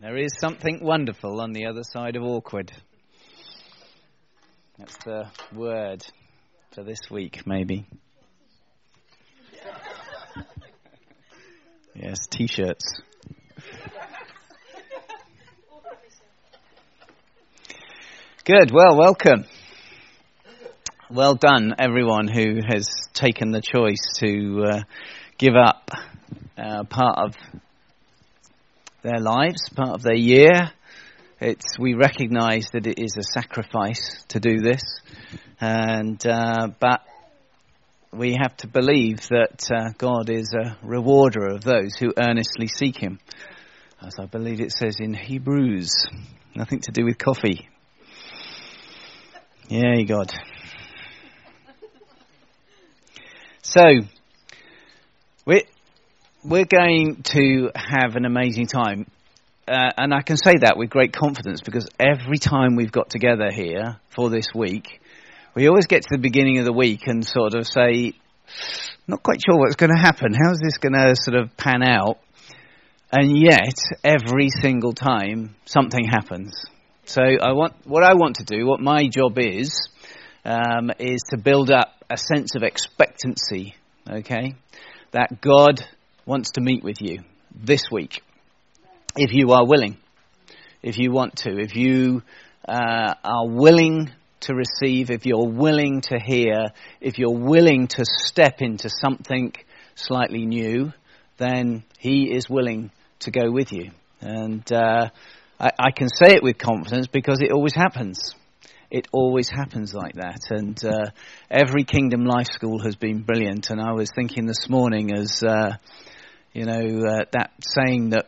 There is something wonderful on the other side of awkward. That's the word for this week, maybe. Yes, t shirts. Good, well, welcome. Well done, everyone who has taken the choice to uh, give up uh, part of their lives, part of their year. It's, we recognise that it is a sacrifice to do this, and uh, but we have to believe that uh, God is a rewarder of those who earnestly seek Him, as I believe it says in Hebrews. Nothing to do with coffee. Yay, God. So, we're, we're going to have an amazing time. Uh, and I can say that with great confidence because every time we've got together here for this week, we always get to the beginning of the week and sort of say, not quite sure what's going to happen. How's this going to sort of pan out? And yet, every single time, something happens. So I want, what I want to do, what my job is, um, is to build up a sense of expectancy, okay? That God wants to meet with you this week, if you are willing, if you want to, if you uh, are willing to receive, if you're willing to hear, if you're willing to step into something slightly new, then He is willing to go with you. And uh, I, I, can say it with confidence because it always happens. It always happens like that. And uh, every Kingdom Life School has been brilliant. And I was thinking this morning as, uh, you know, uh, that saying that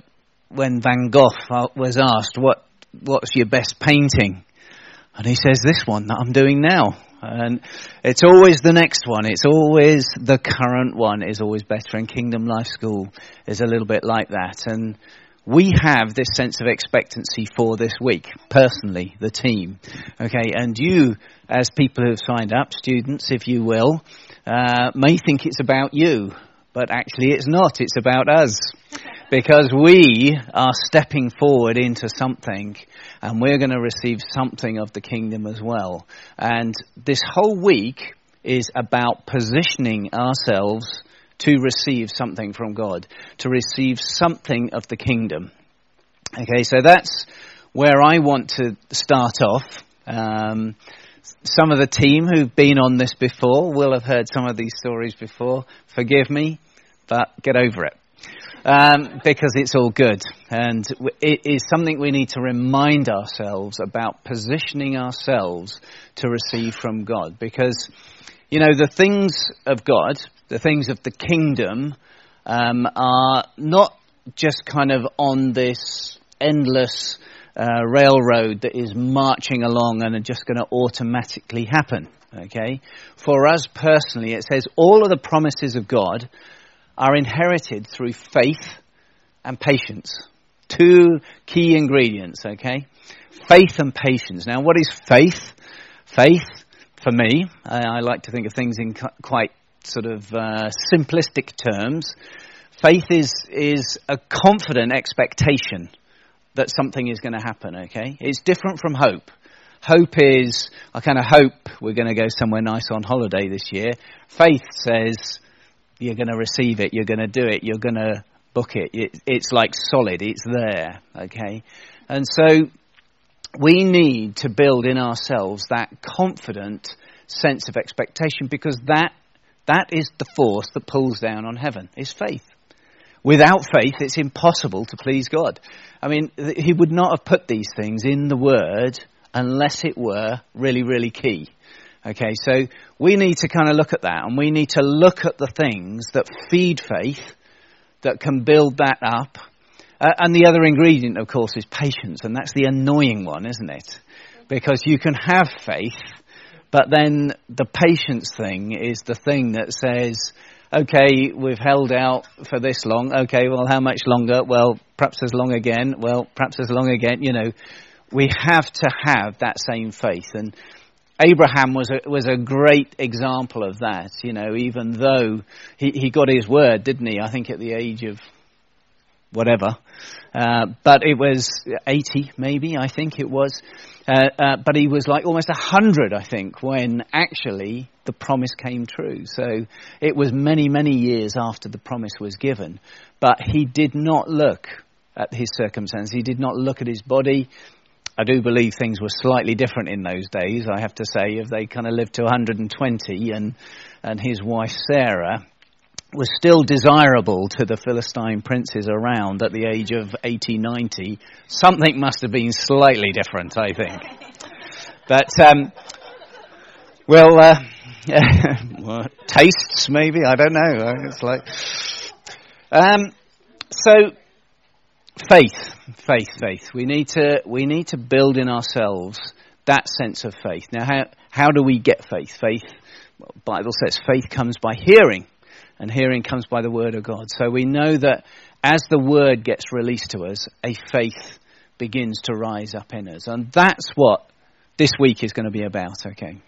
when Van Gogh was asked, what, what's your best painting? And he says, this one that I'm doing now. And it's always the next one. It's always the current one is always better. And Kingdom Life School is a little bit like that. And we have this sense of expectancy for this week, personally, the team. Okay, and you, as people who have signed up, students, if you will, uh, may think it's about you, but actually it's not. It's about us. Because we are stepping forward into something and we're going to receive something of the kingdom as well. And this whole week is about positioning ourselves to receive something from God, to receive something of the kingdom. Okay, so that's where I want to start off. Um, some of the team who've been on this before will have heard some of these stories before. Forgive me, but get over it. Um, because it's all good. And it is something we need to remind ourselves about positioning ourselves to receive from God. Because, you know, the things of God, the things of the kingdom um, are not just kind of on this endless uh, railroad that is marching along and are just going to automatically happen. Okay? For us personally, it says all of the promises of God are inherited through faith and patience. Two key ingredients, okay? Faith and patience. Now, what is faith? Faith, for me, I, I like to think of things in quite sort of uh, simplistic terms, faith is is a confident expectation that something is going to happen. Okay, it's different from hope. Hope is I kind of hope we're going to go somewhere nice on holiday this year. Faith says you're going to receive it, you're going to do it, you're going to book it. it. It's like solid, it's there. Okay, and so we need to build in ourselves that confident sense of expectation because that that is the force that pulls down on heaven, is faith. Without faith, it's impossible to please God. I mean, He would not have put these things in the Word unless it were really, really key. Okay, so we need to kind of look at that and we need to look at the things that feed faith, that can build that up. Uh, and the other ingredient, of course, is patience, and that's the annoying one, isn't it? Because you can have faith but then the patience thing is the thing that says, okay, we've held out for this long. Okay, well, how much longer? Well, perhaps as long again. Well, perhaps as long again. You know, we have to have that same faith. And Abraham was a, was a great example of that. You know, even though he, he got his word, didn't he? I think at the age of whatever. Uh, but it was 80, maybe, I think it was. Uh, uh, but he was like almost 100, I think, when actually the promise came true. So it was many, many years after the promise was given. But he did not look at his circumstances. He did not look at his body. I do believe things were slightly different in those days, I have to say. If they kind of lived to 120 and, and his wife Sarah was still desirable to the Philistine princes around at the age of 80, 90, something must have been slightly different, I think. But, um, well, uh, tastes maybe, I don't know. It's like, um, so faith, faith, faith. We need to, we need to build in ourselves that sense of faith. Now, how, how do we get faith? Faith, well, Bible says faith comes by hearing and hearing comes by the word of God. So we know that as the word gets released to us, a faith begins to rise up in us. And that's what this week is going to be about, okay?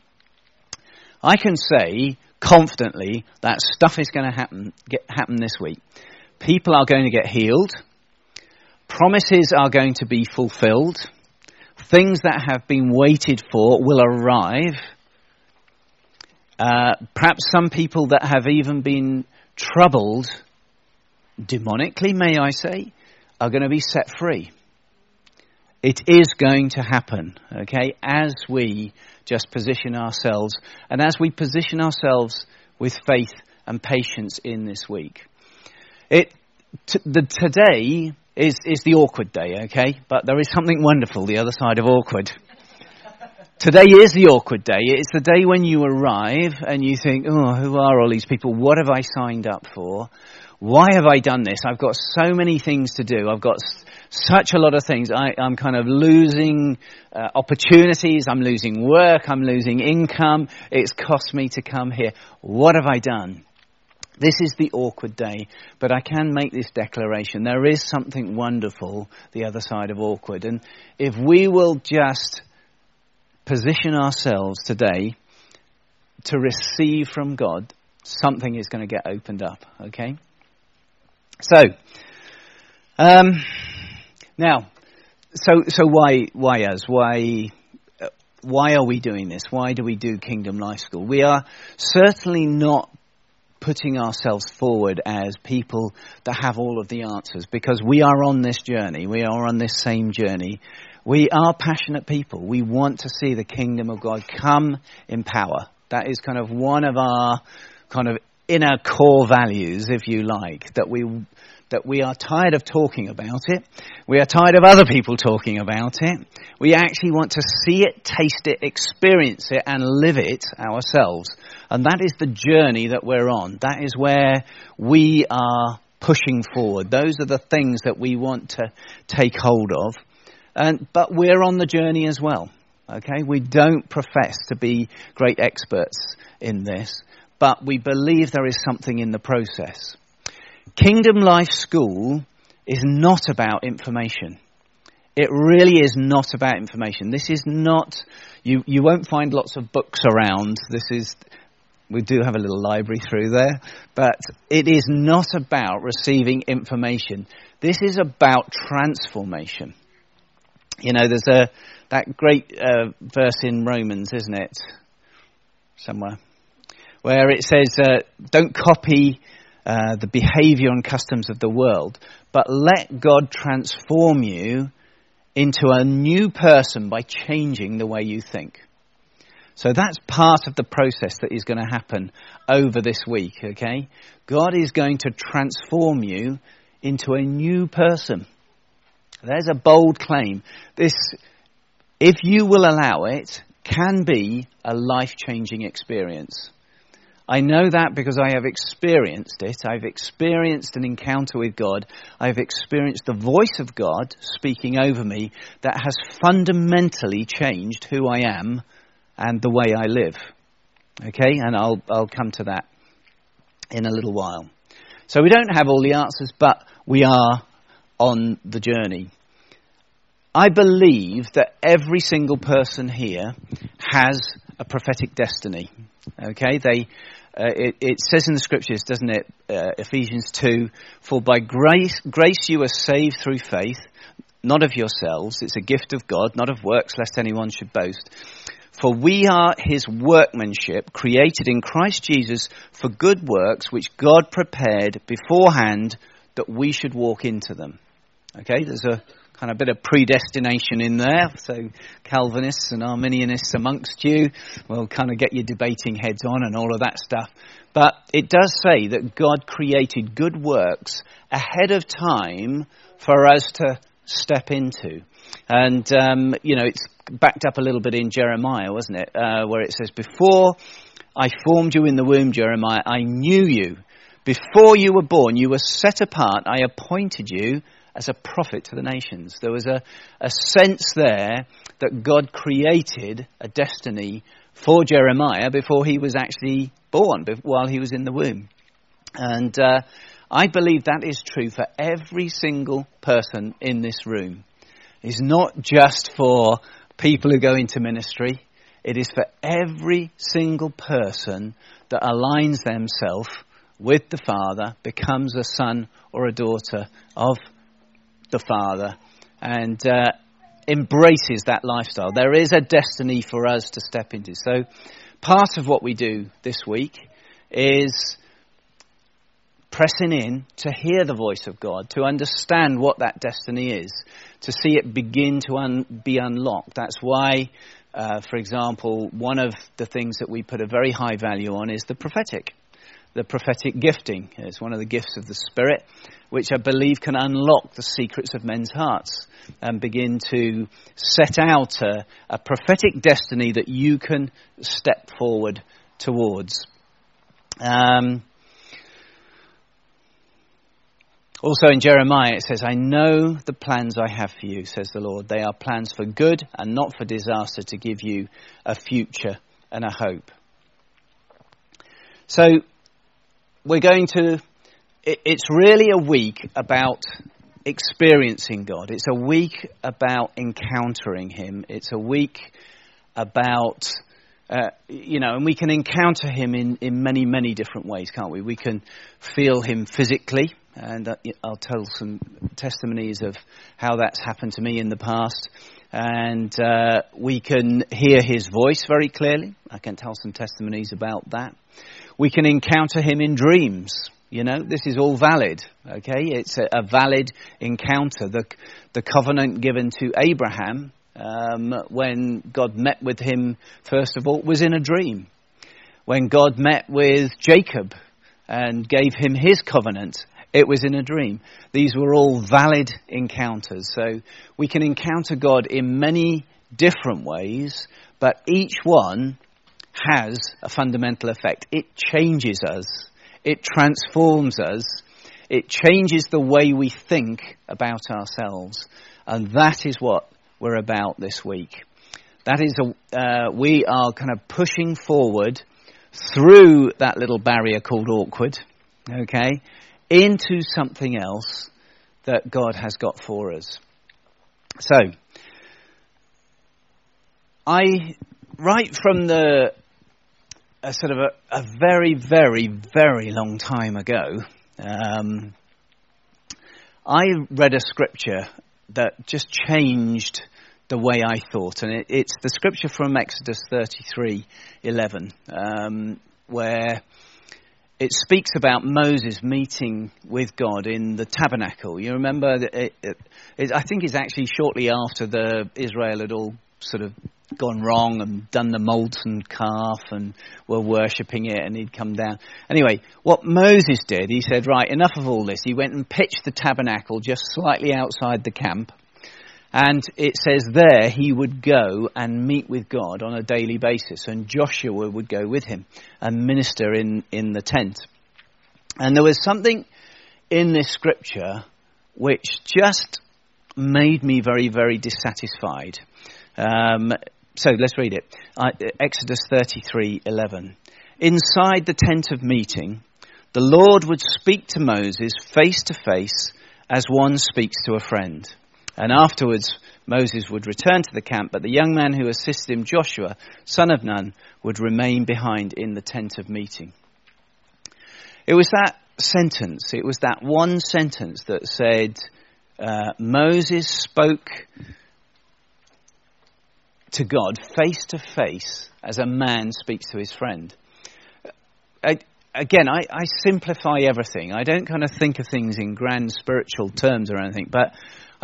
I can say confidently that stuff is going to happen, get, happen this week. People are going to get healed. Promises are going to be fulfilled. Things that have been waited for will arrive. Uh, perhaps some people that have even been troubled, demonically, may I say, are going to be set free. It is going to happen, okay, as we just position ourselves and as we position ourselves with faith and patience in this week. It, t- the, today is, is the awkward day, okay, but there is something wonderful the other side of awkward. Today is the awkward day. It's the day when you arrive and you think, oh, who are all these people? What have I signed up for? Why have I done this? I've got so many things to do. I've got s- such a lot of things. I, am kind of losing uh, opportunities. I'm losing work. I'm losing income. It's cost me to come here. What have I done? This is the awkward day, but I can make this declaration. There is something wonderful the other side of awkward. And if we will just position ourselves today to receive from God, something is going to get opened up, okay? So, um, now, so, so why, why us? Why, why are we doing this? Why do we do Kingdom Life School? We are certainly not putting ourselves forward as people that have all of the answers because we are on this journey. We are on this same journey. We are passionate people. We want to see the kingdom of God come in power. That is kind of one of our kind of inner core values, if you like, that we that we are tired of talking about it. We are tired of other people talking about it. We actually want to see it, taste it, experience it, and live it ourselves. And that is the journey that we're on. That is where we are pushing forward. Those are the things that we want to take hold of. And, but we're on the journey as well. Okay? We don't profess to be great experts in this, but we believe there is something in the process. Kingdom Life School is not about information. It really is not about information. This is not, you, you won't find lots of books around. This is, we do have a little library through there, but it is not about receiving information. This is about transformation. You know, there's a that great uh, verse in Romans, isn't it? Somewhere where it says, uh, "Don't copy uh, the behavior and customs of the world, but let God transform you into a new person by changing the way you think." So that's part of the process that is going to happen over this week. Okay, God is going to transform you into a new person. There's a bold claim. This, if you will allow it, can be a life changing experience. I know that because I have experienced it. I've experienced an encounter with God. I've experienced the voice of God speaking over me that has fundamentally changed who I am and the way I live. Okay, and I'll, I'll come to that in a little while. So we don't have all the answers, but we are on the journey. I believe that every single person here has a prophetic destiny. Okay, they Uh, it, it, says in the scriptures, doesn't it, uh, Ephesians 2, For by grace, grace you are saved through faith, not of yourselves. It's a gift of God, not of works, lest anyone should boast. For we are his workmanship, created in Christ Jesus for good works, which God prepared beforehand that we should walk into them. Okay, there's a kind of bit of predestination in there. So Calvinists and Arminianists amongst you will kind of get your debating heads on and all of that stuff. But it does say that God created good works ahead of time for us to step into. And, um, you know, it's backed up a little bit in Jeremiah, wasn't it? Uh, where it says, Before I formed you in the womb, Jeremiah, I knew you. Before you were born, you were set apart. I appointed you as a prophet to the nations. There was a, a sense there that God created a destiny for Jeremiah before he was actually born, while he was in the womb. And uh, I believe that is true for every single person in this room. It's not just for people who go into ministry. It is for every single person that aligns themselves with the Father, becomes a son or a daughter of the Father, and uh, embraces that lifestyle. There is a destiny for us to step into. So, part of what we do this week is pressing in to hear the voice of God, to understand what that destiny is, to see it begin to un- be unlocked. That's why, uh, for example, one of the things that we put a very high value on is the prophetic. The prophetic gifting is one of the gifts of the Spirit, which I believe can unlock the secrets of men's hearts and begin to set out a, a prophetic destiny that you can step forward towards. Um, Also in Jeremiah it says, I know the plans I have for you, says the Lord. They are plans for good and not for disaster to give you a future and a hope. So we're going to, it's really a week about experiencing God. It's a week about encountering Him. It's a week about, uh, you know, and we can encounter Him in, in many, many different ways, can't we? We can feel Him physically and uh, I'll tell some testimonies of how that's happened to me in the past. And uh, we can hear his voice very clearly. I can tell some testimonies about that. We can encounter him in dreams. You know, this is all valid. Okay, it's a, a valid encounter. The the covenant given to Abraham um, when God met with him first of all was in a dream. When God met with Jacob and gave him his covenant it was in a dream. These were all valid encounters. So we can encounter God in many different ways, but each one has a fundamental effect. It changes us, it transforms us, it changes the way we think about ourselves. And that is what we're about this week. That is, a, uh, we are kind of pushing forward through that little barrier called awkward, okay, into something else that God has got for us. So, I, right from the, a sort of a, a very, very, very long time ago, um, I read a scripture that just changed the way I thought, and it, it's the scripture from Exodus 33:11, um, where it speaks about Moses meeting with God in the tabernacle. You remember it, it, it, I think it's actually shortly after the Israel had all sort of gone wrong and done the molten calf and were worshipping it and he'd come down. Anyway, what Moses did, he said, right, enough of all this. He went and pitched the tabernacle just slightly outside the camp and it says there he would go and meet with God on a daily basis, and Joshua would go with him and minister in, in the tent. And there was something in this scripture which just made me very, very dissatisfied. Um, so let's read it. Uh, Exodus 33:11. Inside the tent of meeting, the Lord would speak to Moses face to face as one speaks to a friend. And afterwards, Moses would return to the camp, but the young man who assisted him, Joshua, son of Nun, would remain behind in the tent of meeting. It was that sentence, it was that one sentence that said, uh, Moses spoke to God face to face as a man speaks to his friend. I, again, I, I, simplify everything. I don't kind of think of things in grand spiritual terms or anything, but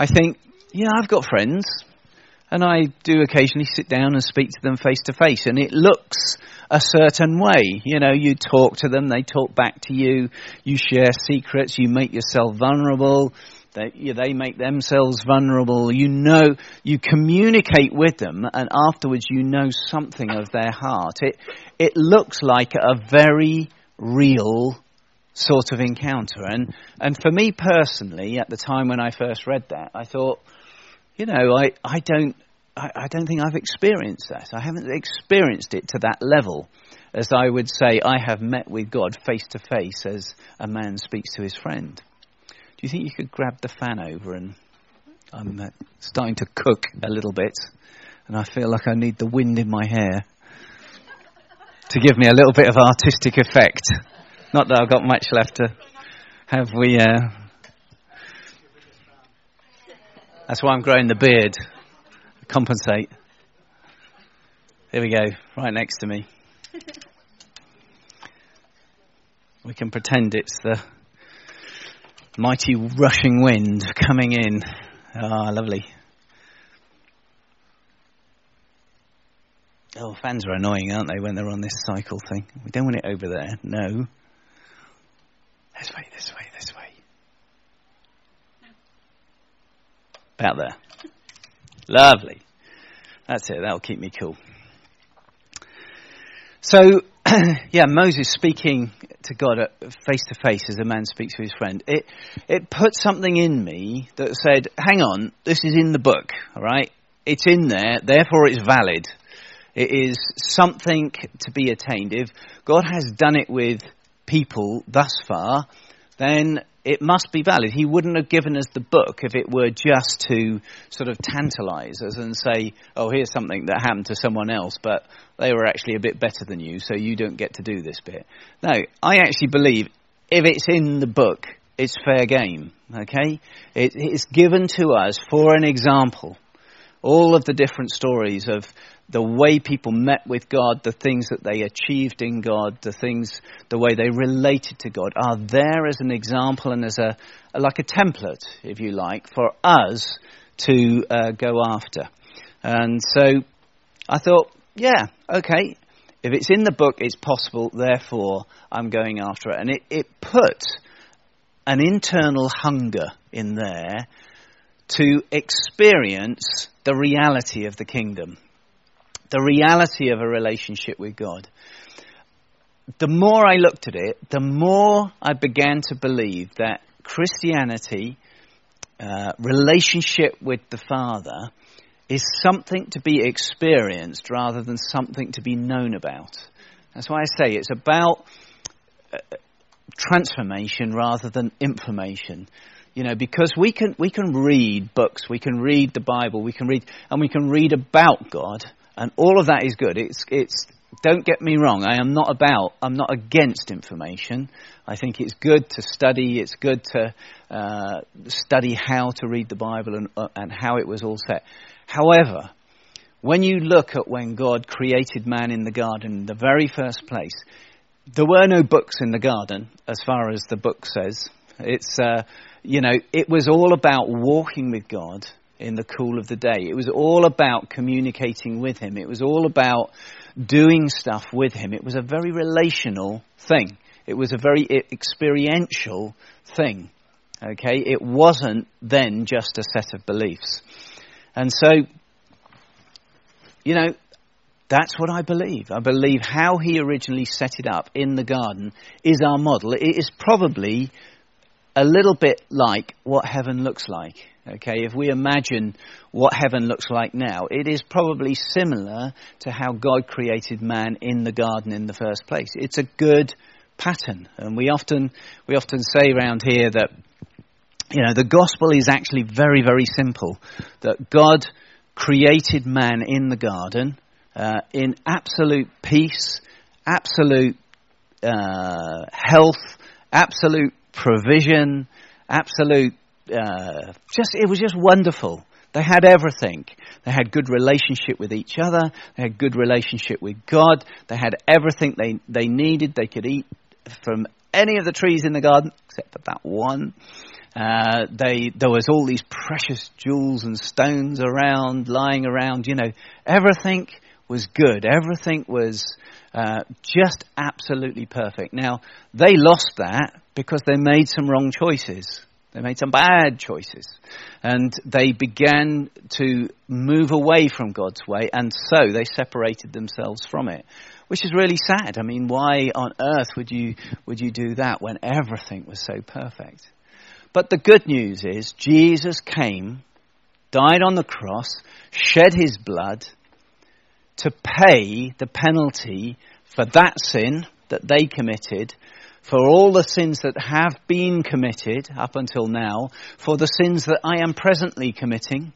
I think, know, I've got friends, and I do occasionally sit down and speak to them face to face, and it looks a certain way. You know, you talk to them, they talk back to you, you share secrets, you make yourself vulnerable. They, they make themselves vulnerable. You know, you communicate with them, and afterwards you know something of their heart. It, it looks like a very real sort of encounter. And, and for me personally, at the time when I first read that, I thought, you know, I, I don't, I, I don't think I've experienced that. I haven't experienced it to that level as I would say I have met with God face to face as a man speaks to his friend. Do you think you could grab the fan over and I'm uh, starting to cook a little bit and I feel like I need the wind in my hair to give me a little bit of artistic effect. Not that I've got much left to have we uh, That's why I'm growing the beard. Compensate. Here we go, right next to me. We can pretend it's the mighty rushing wind coming in. Ah, lovely. Oh, fans are annoying, aren't they, when they're on this cycle thing? We don't want it over there. No. This way, this way, this way. About there. Lovely. That's it. That'll keep me cool. So, yeah, Moses speaking to God face to face as a man speaks to his friend. It it put something in me that said, "Hang on, this is in the book, all right? It's in there, therefore it's valid. It is something to be attained. If God has done it with people thus far, then it must be valid. He wouldn't have given us the book if it were just to sort of tantalize us and say, oh, here's something that happened to someone else, but they were actually a bit better than you, so you don't get to do this bit. No, I actually believe if it's in the book, it's fair game, okay? It, it's given to us for an example. All of the different stories of the way people met with God, the things that they achieved in God, the things, the way they related to God are there as an example and as a, like a template, if you like, for us to uh, go after. And so I thought, yeah, okay, if it's in the book, it's possible, therefore I'm going after it. And it, it put an internal hunger in there to experience the reality of the kingdom the reality of a relationship with God. The more I looked at it, the more I began to believe that Christianity, uh, relationship with the Father, is something to be experienced rather than something to be known about. That's why I say it's about uh, transformation rather than information. You know, because we can we can read books, we can read the Bible, we can read and we can read about God, and all of that is good. It's, it's, don't get me wrong, I am not about, I'm not against information. I think it's good to study, it's good to uh, study how to read the Bible and, uh, and how it was all set. However, when you look at when God created man in the garden in the very first place, there were no books in the garden, as far as the book says. It's, uh, you know, it was all about walking with God in the cool of the day. It was all about communicating with him. It was all about doing stuff with him. It was a very relational thing. It was a very experiential thing. Okay? It wasn't then just a set of beliefs. And so, you know, that's what I believe. I believe how he originally set it up in the garden is our model. It is probably a little bit like what heaven looks like. Okay, if we imagine what heaven looks like now, it is probably similar to how God created man in the garden in the first place. It's a good pattern, and we often we often say around here that you know the gospel is actually very very simple. That God created man in the garden uh, in absolute peace, absolute uh, health, absolute provision, absolute, uh, just, it was just wonderful. They had everything. They had good relationship with each other. They had good relationship with God. They had everything they, they needed. They could eat from any of the trees in the garden, except for that one. Uh, they, there was all these precious jewels and stones around, lying around, you know. Everything was good. Everything was uh, just absolutely perfect. Now, they lost that because they made some wrong choices. They made some bad choices. And they began to move away from God's way, and so they separated themselves from it. Which is really sad. I mean, why on earth would you, would you do that when everything was so perfect? But the good news is, Jesus came, died on the cross, shed his blood to pay the penalty for that sin that they committed for all the sins that have been committed up until now, for the sins that I am presently committing,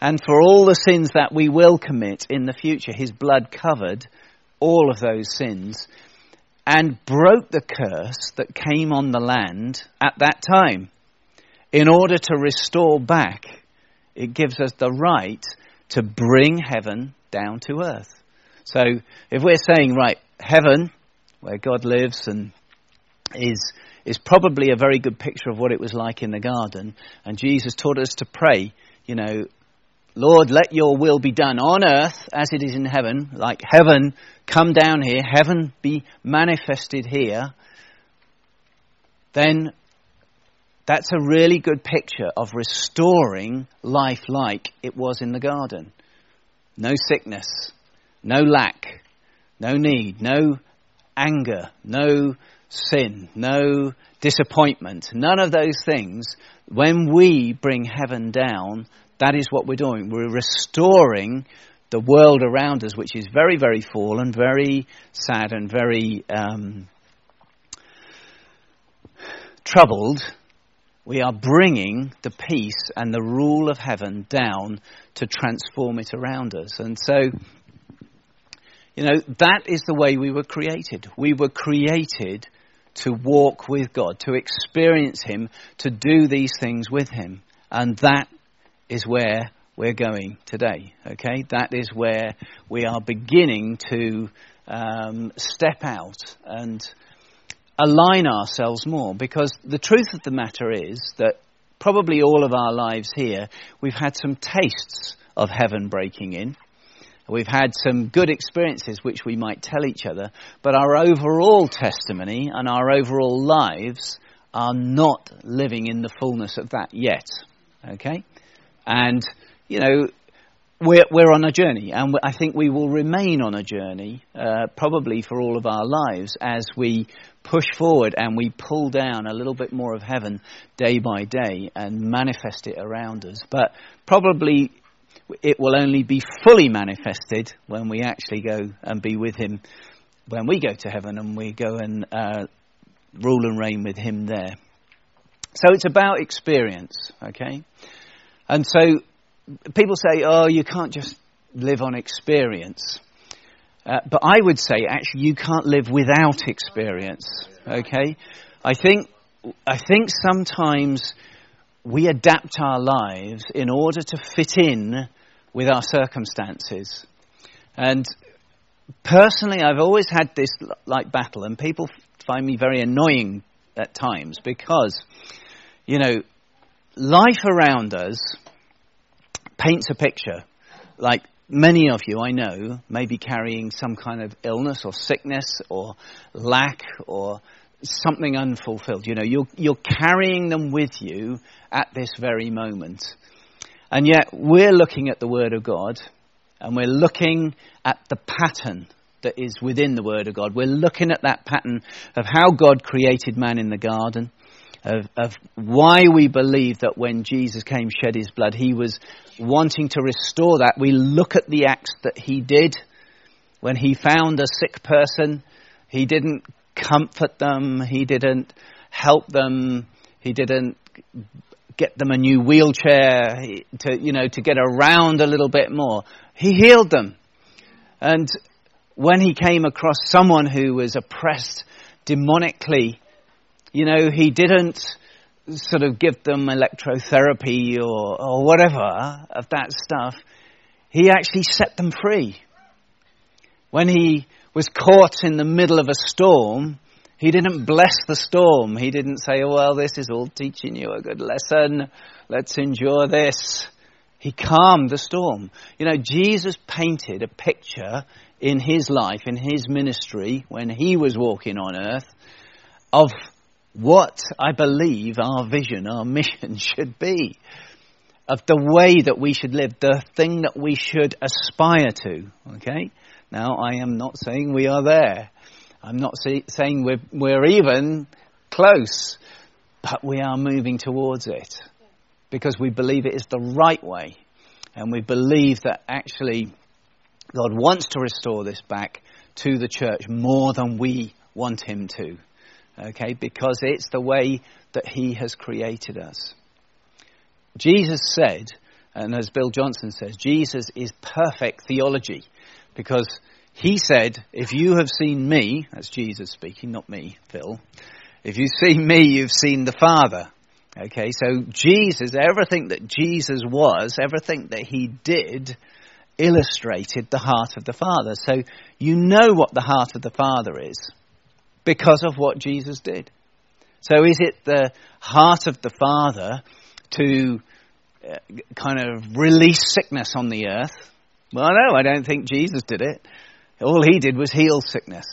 and for all the sins that we will commit in the future. His blood covered all of those sins and broke the curse that came on the land at that time in order to restore back. It gives us the right to bring heaven down to earth. So if we're saying, right, heaven, where God lives and is, is probably a very good picture of what it was like in the garden. And Jesus taught us to pray, you know, Lord, let your will be done on earth as it is in heaven, like heaven come down here, heaven be manifested here. Then that's a really good picture of restoring life like it was in the garden. No sickness, no lack, no need, no anger, no sin, no disappointment, none of those things, when we bring heaven down, that is what we're doing. We're restoring the world around us, which is very, very fallen, very sad, and very um, troubled. We are bringing the peace and the rule of heaven down to transform it around us. And so, you know, that is the way we were created. We were created to walk with God, to experience Him, to do these things with Him. And that is where we're going today, okay? That is where we are beginning to um, step out and align ourselves more. Because the truth of the matter is that probably all of our lives here, we've had some tastes of heaven breaking in. We've had some good experiences which we might tell each other, but our overall testimony and our overall lives are not living in the fullness of that yet. Okay? And, you know, we're, we're on a journey, and I think we will remain on a journey, uh, probably for all of our lives, as we push forward and we pull down a little bit more of heaven day by day and manifest it around us. But probably it will only be fully manifested when we actually go and be with Him, when we go to heaven and we go and uh, rule and reign with Him there. So it's about experience, okay? And so people say, oh, you can't just live on experience. Uh, but I would say, actually, you can't live without experience, okay? I think, I think sometimes we adapt our lives in order to fit in with our circumstances. And personally, I've always had this like battle, and people find me very annoying at times because, you know, life around us paints a picture. Like many of you I know may be carrying some kind of illness or sickness or lack or something unfulfilled. You know, you're, you're carrying them with you at this very moment. And yet we're looking at the Word of God and we're looking at the pattern that is within the Word of God. We're looking at that pattern of how God created man in the garden, of, of why we believe that when Jesus came, shed his blood, he was wanting to restore that. We look at the acts that he did when he found a sick person. He didn't comfort them, he didn't help them, he didn't get them a new wheelchair to, you know, to get around a little bit more. He healed them. And when he came across someone who was oppressed demonically, You know, he didn't sort of give them electrotherapy or, or whatever of that stuff. He actually set them free. When he was caught in the middle of a storm, he didn't bless the storm. He didn't say, well, this is all teaching you a good lesson. Let's endure this. He calmed the storm. You know, Jesus painted a picture in his life, in his ministry, when he was walking on earth, of what I believe our vision, our mission should be, of the way that we should live, the thing that we should aspire to. Okay? Now, I am not saying we are there. I'm not say, saying we're, we're even close, but we are moving towards it because we believe it is the right way. And we believe that actually God wants to restore this back to the church more than we want Him to. Okay, because it's the way that He has created us. Jesus said, and as Bill Johnson says, Jesus is perfect theology because he said, If you have seen me, that's Jesus speaking, not me, Phil. If you've seen me, you've seen the Father. Okay, so Jesus, everything that Jesus was, everything that he did, illustrated the heart of the Father. So you know what the heart of the Father is because of what Jesus did. So is it the heart of the Father to uh, kind of release sickness on the earth? Well, no, I don't think Jesus did it. All he did was heal sickness.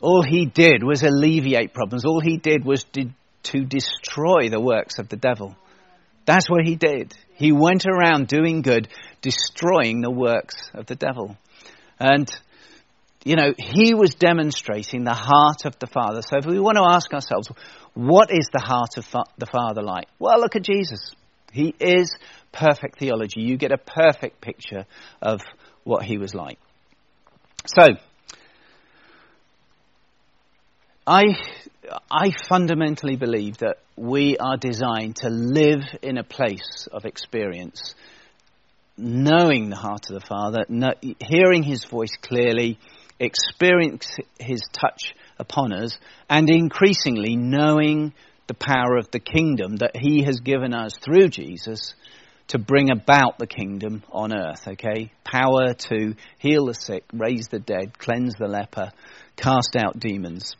All he did was alleviate problems. All he did was to destroy the works of the devil. That's what he did. He went around doing good, destroying the works of the devil. And, you know, he was demonstrating the heart of the Father. So if we want to ask ourselves, what is the heart of the Father like? Well, look at Jesus. He is perfect theology. You get a perfect picture of what he was like. So, I, I fundamentally believe that we are designed to live in a place of experience, knowing the heart of the Father, know, hearing his voice clearly, experience his touch upon us, and increasingly knowing the power of the kingdom that he has given us through Jesus to bring about the kingdom on earth, okay? Power to heal the sick, raise the dead, cleanse the leper, cast out demons.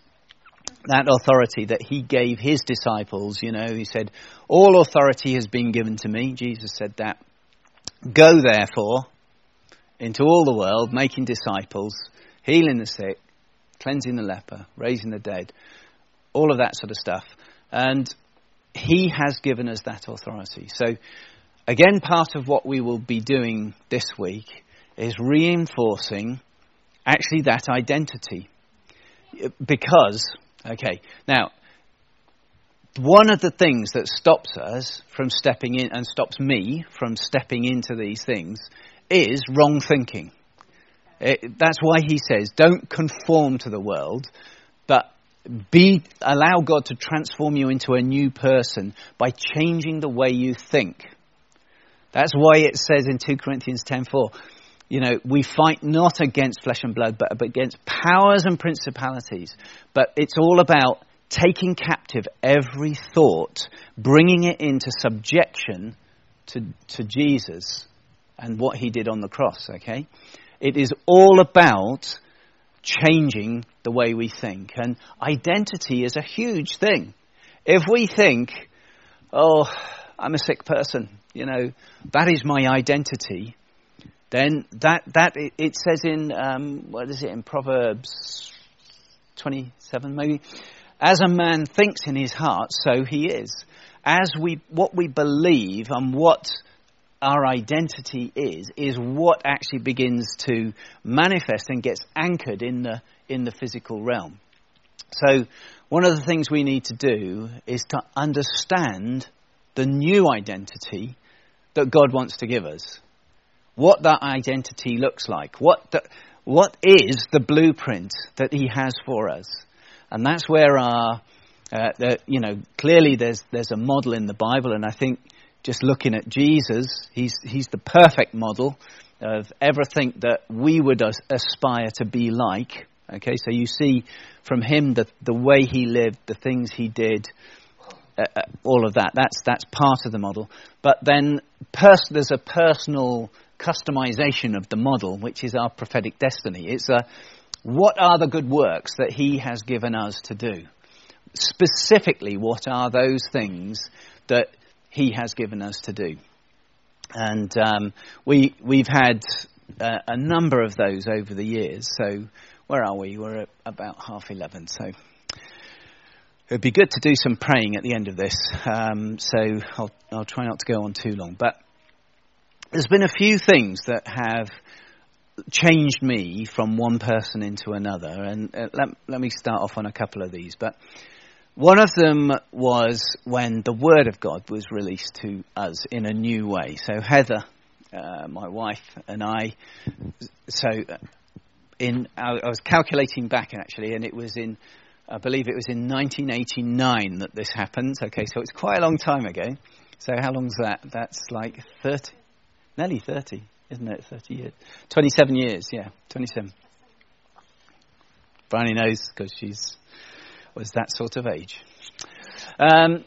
That authority that he gave his disciples, you know, he said, All authority has been given to me. Jesus said that. Go therefore into all the world, making disciples, healing the sick, cleansing the leper, raising the dead, all of that sort of stuff. And he has given us that authority. So Again, part of what we will be doing this week is reinforcing actually that identity. Because, okay, now, one of the things that stops us from stepping in and stops me from stepping into these things is wrong thinking. It, that's why he says, don't conform to the world, but be, allow God to transform you into a new person by changing the way you think. That's why it says in 2 Corinthians 10:4, you know, we fight not against flesh and blood, but against powers and principalities. But it's all about taking captive every thought, bringing it into subjection to, to Jesus and what he did on the cross, okay? It is all about changing the way we think. And identity is a huge thing. If we think, oh, I'm a sick person, you know, that is my identity, then that, that it, says in, um, what is it, in Proverbs 27 maybe, as a man thinks in his heart, so he is. As we, what we believe and what our identity is, is what actually begins to manifest and gets anchored in the, in the physical realm. So, one of the things we need to do is to understand the new identity that God wants to give us. What that identity looks like. What, the, what is the blueprint that He has for us? And that's where our, uh, the, you know, clearly there's, there's a model in the Bible, and I think just looking at Jesus, he's, he's the perfect model of everything that we would aspire to be like. Okay, so you see from him the the way he lived, the things he did, uh, uh, all of that. That's that's part of the model. But then pers- there's a personal customization of the model, which is our prophetic destiny. It's a what are the good works that he has given us to do? Specifically, what are those things that he has given us to do? And um, we we've had uh, a number of those over the years. So where are we? We're about half eleven. So it'd be good to do some praying at the end of this. Um, so I'll, I'll try not to go on too long. But there's been a few things that have changed me from one person into another, and uh, let, let me start off on a couple of these. But one of them was when the Word of God was released to us in a new way. So Heather, uh, my wife, and I. So in I, I was calculating back actually, and it was in I believe it was in 1989 that this happened. Okay, so it's quite a long time ago. So how long's that? That's like 30, nearly 30, isn't it? 30 years, 27 years. Yeah, 27. Bryony knows because she's was that sort of age. Um,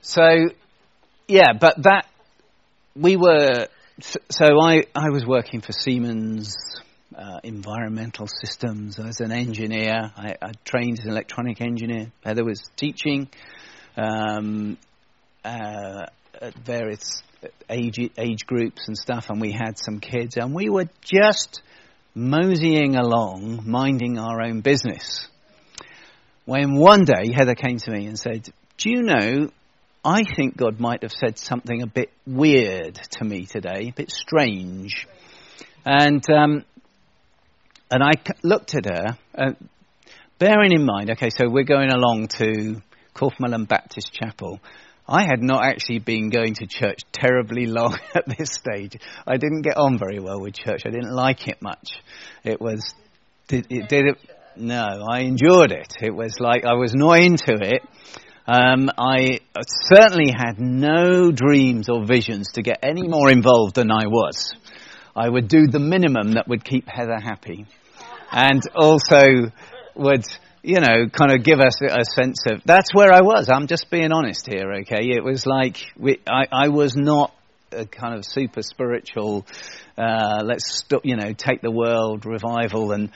so yeah, but that we were. So I I was working for Siemens uh, environmental systems as an engineer. I, I, trained as an electronic engineer. Heather was teaching um, uh, at various age age groups and stuff, and we had some kids, and we were just moseying along, minding our own business. When one day Heather came to me and said, "Do you know?" I think God might have said something a bit weird to me today, a bit strange. And um, and I looked at her, uh, bearing in mind, okay, so we're going along to Corfe Mullen Baptist Chapel. I had not actually been going to church terribly long at this stage. I didn't get on very well with church. I didn't like it much. It was, did it, did it, no, I endured it. It was like I was not into it. Um, I certainly had no dreams or visions to get any more involved than I was. I would do the minimum that would keep Heather happy and also would you know, kind of give us a sense of that's where I was. I'm just being honest here, okay? It was like we, I, I was not a kind of super spiritual, uh, let's st- you know, take the world revival and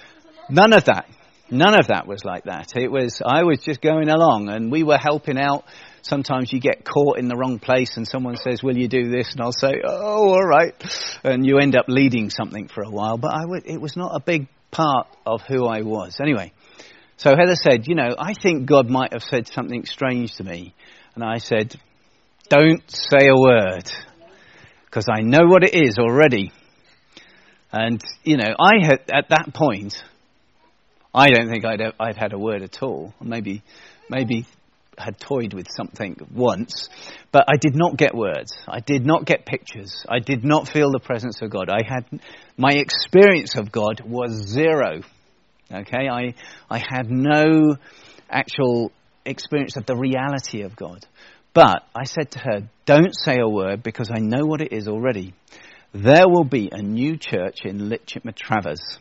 none of that. None of that was like that. It was I was just going along and we were helping out. Sometimes you get caught in the wrong place and someone says, "Will you do this?" and I'll say, "Oh, all right," and you end up leading something for a while. But I it was not a big part of who I was. Anyway, so Heather said, You know, I think God might have said something strange to me. And I said, Don't say a word, because I know what it is already. And, you know, I had, at that point, I don't think I'd, I'd had a word at all. Maybe, maybe had toyed with something once, but I did not get words. I did not get pictures. I did not feel the presence of God. I had my experience of God was zero. Okay, I I had no actual experience of the reality of God. But I said to her, "Don't say a word because I know what it is already. There will be a new church in Lytchett Matravers."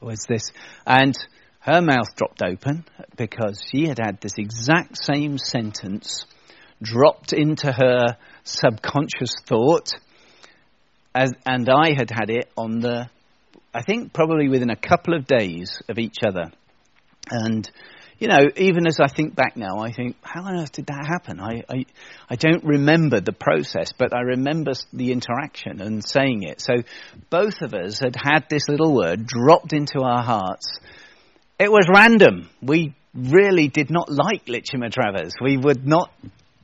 Was this and her mouth dropped open because she had had this exact same sentence dropped into her subconscious thought, as, and I had had it on the, I think probably within a couple of days of each other. And, you know, even as I think back now, I think, how on earth did that happen? I, I, I don't remember the process, but I remember the interaction and saying it. So both of us had had this little word dropped into our hearts it was random. We really did not like Lytchett Matravers. We would not,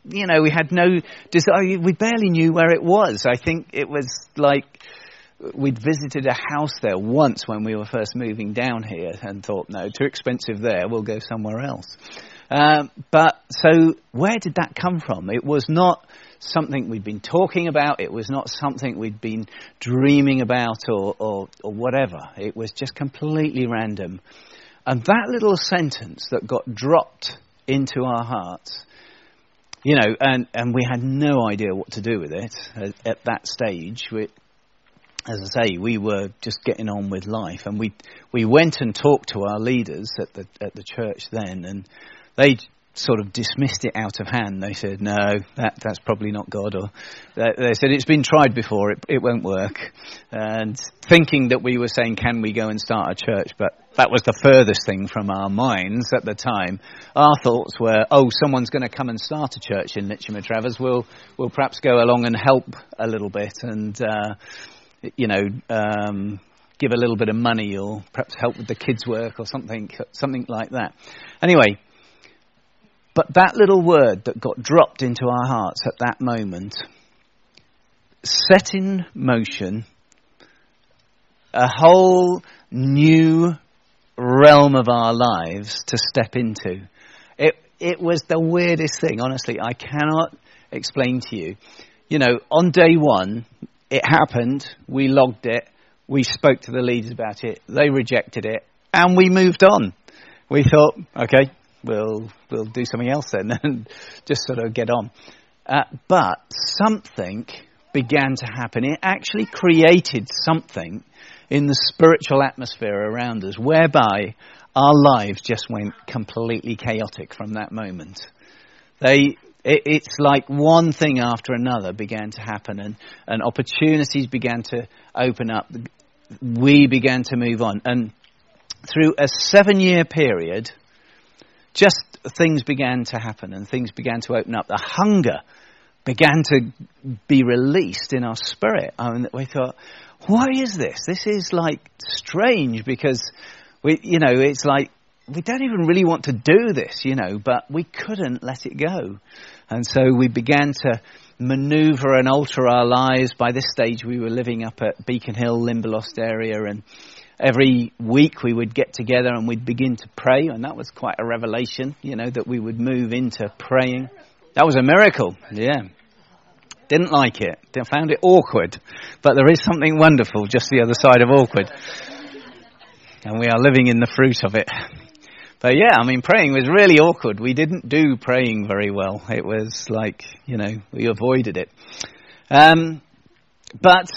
you know, we had no desire. We barely knew where it was. I think it was like we'd visited a house there once when we were first moving down here and thought, no, too expensive there. We'll go somewhere else. Um, but so where did that come from? It was not something we'd been talking about. It was not something we'd been dreaming about or, or, or whatever. It was just completely random. And that little sentence that got dropped into our hearts, you know, and, and we had no idea what to do with it at, at that stage. We, as I say, we were just getting on with life, and we we went and talked to our leaders at the at the church then, and they sort of dismissed it out of hand. They said, "No, that that's probably not God," or they, they said, "It's been tried before; it it won't work." And thinking that we were saying, "Can we go and start a church?" But that was the furthest thing from our minds at the time. Our thoughts were, "Oh, someone's going to come and start a church in Lytchett Matravers. We'll we'll perhaps go along and help a little bit, and uh, you know." Um, give a little bit of money or perhaps help with the kids' work or something, something like that. Anyway, but that little word that got dropped into our hearts at that moment set in motion a whole new realm of our lives to step into. It, it was the weirdest thing, honestly. I cannot explain to you. You know, on day one, it happened, we logged it, we spoke to the leaders about it, they rejected it, and we moved on. We thought, okay, we'll we'll do something else then and just sort of get on. Uh, but something began to happen. It actually created something in the spiritual atmosphere around us, whereby our lives just went completely chaotic from that moment. They it, it's like one thing after another began to happen, and, and opportunities began to open up. We began to move on, and through a seven-year period, just things began to happen and things began to open up. The hunger began to be released in our spirit. I mean, we thought, why is this? This is like strange because we, you know, it's like we don't even really want to do this, you know, but we couldn't let it go. And so we began to maneuver and alter our lives. By this stage, we were living up at Beacon Hill, Limberlost area, and every week we would get together and we'd begin to pray, and that was quite a revelation, you know, that we would move into praying. That was a miracle, yeah. Didn't like it. Found it awkward, but there is something wonderful just the other side of awkward. And we are living in the fruit of it. But yeah, I mean, praying was really awkward. We didn't do praying very well. It was like, you know, we avoided it. Um, but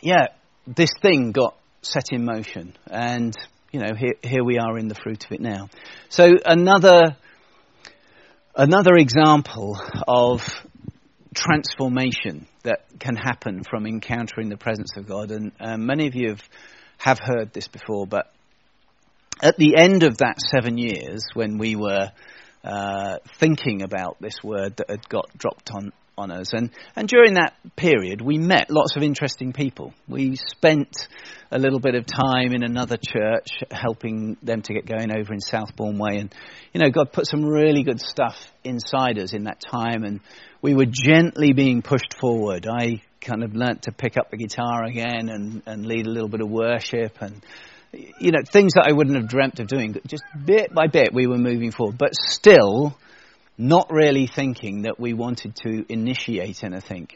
yeah, this thing got set in motion. And, you know, here, here we are in the fruit of it now. So another, another example of transformation that can happen from encountering the presence of God. And um, many of you have, have heard this before, but at the end of that seven years, when we were uh, thinking about this word that had got dropped on on us. And, and during that period, we met lots of interesting people. We spent a little bit of time in another church helping them to get going over in Southbourne Way. And, you know, God put some really good stuff inside us in that time. And we were gently being pushed forward. I kind of learnt to pick up the guitar again and, and lead a little bit of worship and, you know, things that I wouldn't have dreamt of doing. Just bit by bit, we were moving forward. But still, not really thinking that we wanted to initiate anything.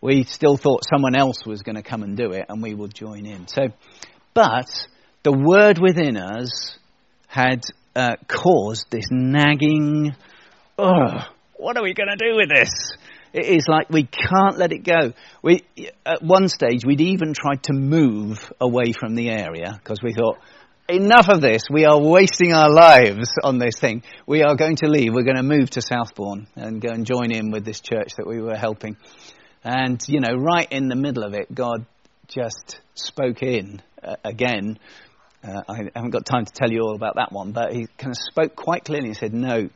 We still thought someone else was going to come and do it and we would join in. So, but the word within us had uh, caused this nagging, oh, what are we going to do with this? It is like we can't let it go. We, at one stage, we'd even tried to move away from the area because we thought, enough of this. We are wasting our lives on this thing. We are going to leave. We're going to move to Southbourne and go and join in with this church that we were helping. And, you know, right in the middle of it, God just spoke in uh, again. Uh, I haven't got time to tell you all about that one, but he kind of spoke quite clearly and said, No,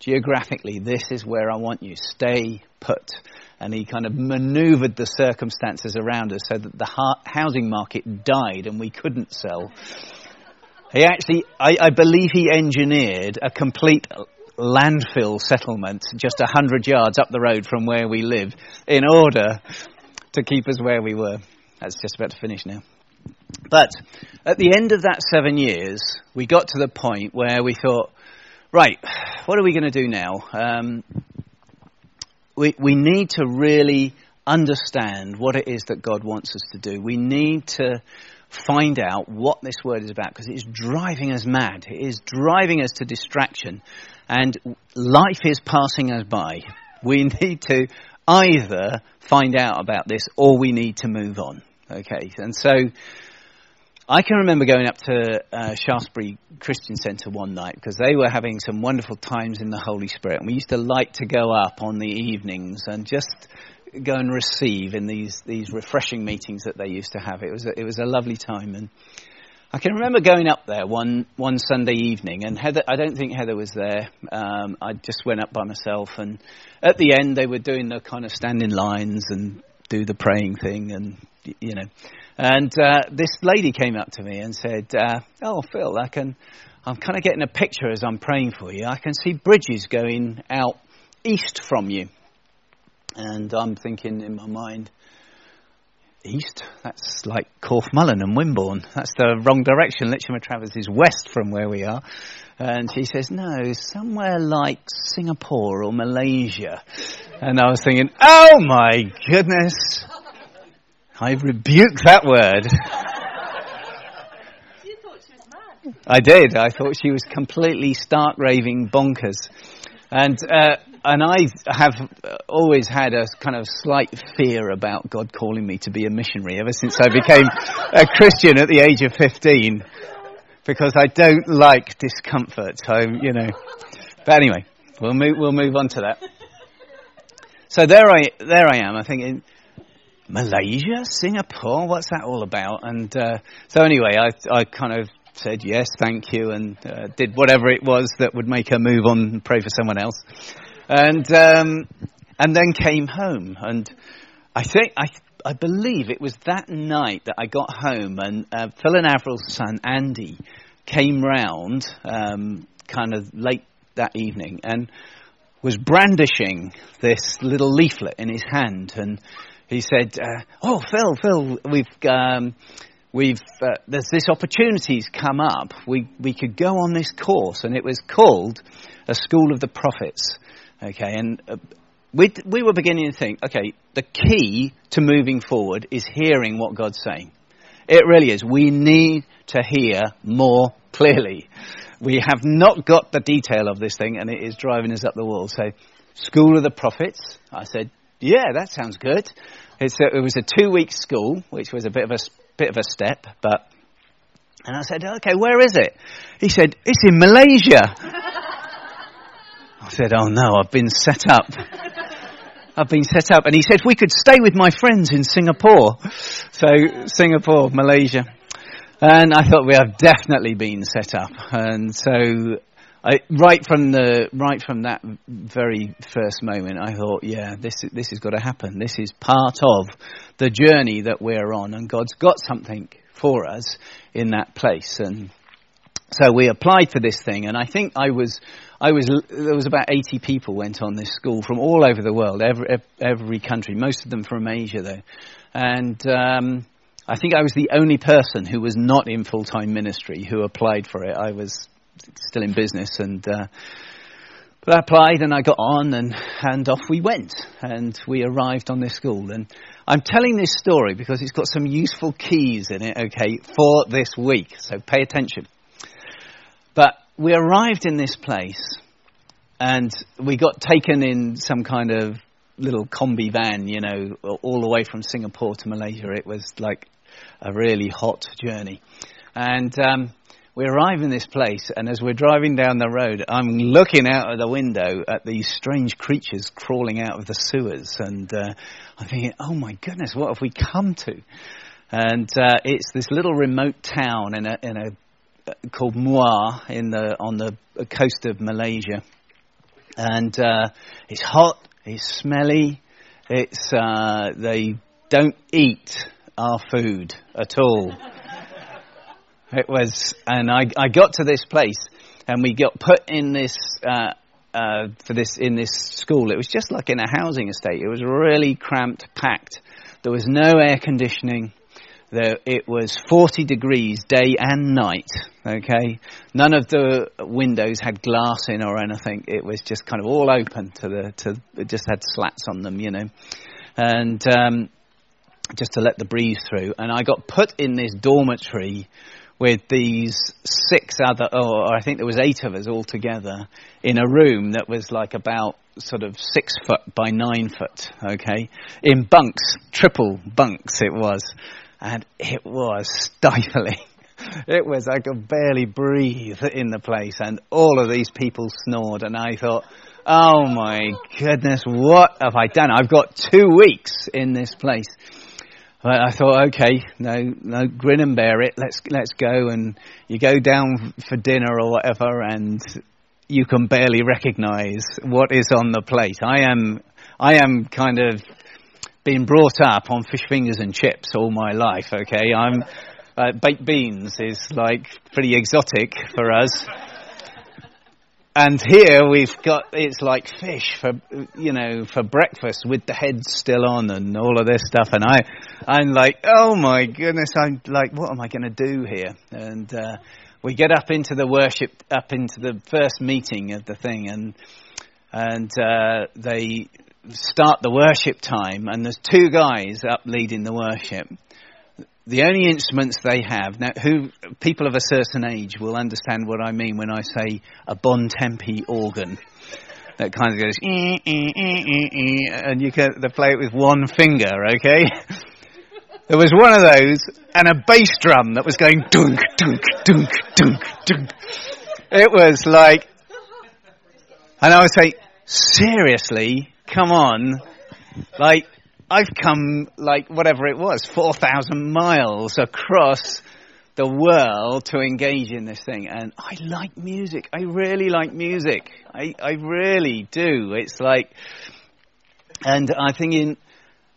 geographically, this is where I want you. Stay put and he kind of maneuvered the circumstances around us so that the housing market died and we couldn't sell. He actually, I, I believe he engineered a complete landfill settlement just a hundred yards up the road from where we live in order to keep us where we were. That's just about to finish now. But at the end of that seven years, we got to the point where we thought, right, what are we going to do now? Um, we, we need to really understand what it is that God wants us to do. We need to find out what this word is about because it is driving us mad. It is driving us to distraction. And life is passing us by. We need to either find out about this or we need to move on. Okay, and so I can remember going up to uh, Shaftesbury Christian Centre one night because they were having some wonderful times in the Holy Spirit, and we used to like to go up on the evenings and just go and receive in these these refreshing meetings that they used to have. It was a, it was a lovely time, and I can remember going up there one one Sunday evening, and Heather. I don't think Heather was there. Um, I just went up by myself, and at the end they were doing the kind of standing lines and do the praying thing, and you know. And uh, this lady came up to me and said, uh, "Oh, Phil, I can. I'm kind of getting a picture as I'm praying for you. I can see bridges going out east from you." And I'm thinking in my mind, east? That's like Corfe Mullen and Wimborne. That's the wrong direction. Lytchett Matravers is west from where we are. And she says, no, somewhere like Singapore or Malaysia. And I was thinking, oh my goodness. I rebuke that word. I did. I thought she was completely stark raving bonkers. And uh, and I have always had a kind of slight fear about God calling me to be a missionary ever since I became a Christian at the age of 15 because I don't like discomfort. So, you know. But anyway, we'll move, we'll move on to that. So there I, there I am. I think in Malaysia, Singapore, what's that all about? And, uh, so anyway, I, I kind of said yes, thank you, and uh, did whatever it was that would make her move on and pray for someone else and um, and then came home. And I think I I believe it was that night that I got home, and uh, Phil and Avril's son Andy came round, um, kind of late that evening, and was brandishing this little leaflet in his hand, and he said, uh, "Oh, Phil, Phil, we've." Um, we've uh, there's this opportunity's come up. We we could go on this course, and it was called a School of the Prophets. Okay, and uh, we, we were beginning to think, okay, the key to moving forward is hearing what God's saying. It really is. We need to hear more clearly. We have not got the detail of this thing, and it is driving us up the wall. So, School of the Prophets, I said, yeah, that sounds good. A, it was a two-week school, which was a bit of a bit of a step, but. And I said, okay, where is it? He said, it's in Malaysia. I said, Oh no, I've been set up. I've been set up. And he said, We could stay with my friends in Singapore. So, Singapore, Malaysia. And I thought we have definitely been set up. And so, I, right from the right from that very first moment, I thought, yeah, this this has got to happen. This is part of the journey that we're on, and God's got something for us in that place. And so we applied for this thing, and I think I was I was there was about 80 people went on this school from all over the world, every every country, most of them from Asia though, and um, I think I was the only person who was not in full time ministry who applied for it. I was still in business and. Uh, but I applied and I got on and, and off we went and we arrived on this school and I'm telling this story because it's got some useful keys in it, okay, for this week. So pay attention. But we arrived in this place and we got taken in some kind of little combi van, you know, all the way from Singapore to Malaysia. It was like a really hot journey. And um, we arrive in this place, and as we're driving down the road, I'm looking out of the window at these strange creatures crawling out of the sewers, and uh, I'm thinking, oh my goodness, what have we come to? And uh, it's this little remote town in a, in a called Muar in the on the coast of Malaysia, and uh, it's hot, it's smelly, it's uh, they don't eat our food at all. It was, and I, I got to this place, and we got put in this. Uh, uh, for this in this school, it was just like in a housing estate. It was really cramped, packed. There was no air conditioning it was 40 degrees day and night. Okay, none of the windows had glass in or anything. It was just kind of all open to the to. It just had slats on them, you know, and um, just to let the breeze through. And I got put in this dormitory with these six other, or I think there was eight of us all together in a room that was like about sort of six foot by nine foot, okay, in bunks, triple bunks it was, and it was stifling. It was, I could barely breathe in the place, and all of these people snored, and I thought, oh my goodness, what have I done? I've got two weeks in this place. But I thought, okay, no, no, grin and bear it. Let's let's go, and you go down for dinner or whatever, and you can barely recognise what is on the plate. I am, I am kind of being brought up on fish fingers and chips all my life. Okay, I'm uh, baked beans is like pretty exotic for us. And here we've got, it's like fish for, you know, for breakfast with the head still on and all of this stuff. And I, I'm like, oh my goodness, I'm like, what am I going to do here? And, uh, we get up into the worship, up into the first meeting of the thing and, and, uh, they start the worship time and there's two guys up leading the worship the only instruments they have now who people of a certain age will understand what I mean when I say a bon Bontempi organ. That kind of goes ee, ee, ee, and you can they play it with one finger okay? There was one of those and a bass drum that was going dunk dunk dunk dunk dunk. It was like and I would say seriously come on. Like I've come like whatever it was, 4,000 miles across the world to engage in this thing. And I like music. I really like music. I, I really do. It's like, and I think in,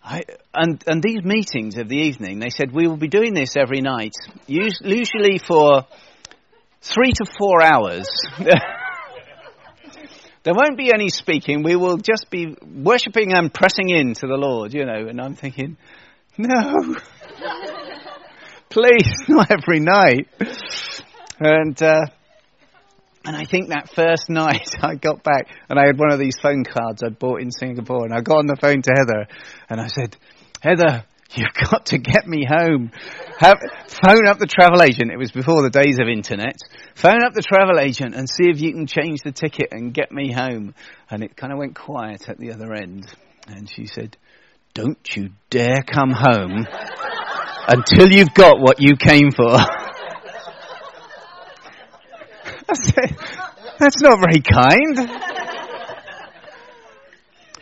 I, and, and these meetings of the evening, they said, we will be doing this every night, usually for three to four hours. There won't be any speaking. We will just be worshipping and pressing in to the Lord, you know. And I'm thinking, no, please, not every night. And, uh, and I think that first night I got back and I had one of these phone cards I'd bought in Singapore and I got on the phone to Heather and I said, Heather, You've got to get me home. Have, phone up the travel agent. It was before the days of internet. Phone up the travel agent and see if you can change the ticket and get me home. And it kind of went quiet at the other end. And she said, Don't you dare come home until you've got what you came for. I said, That's not very kind.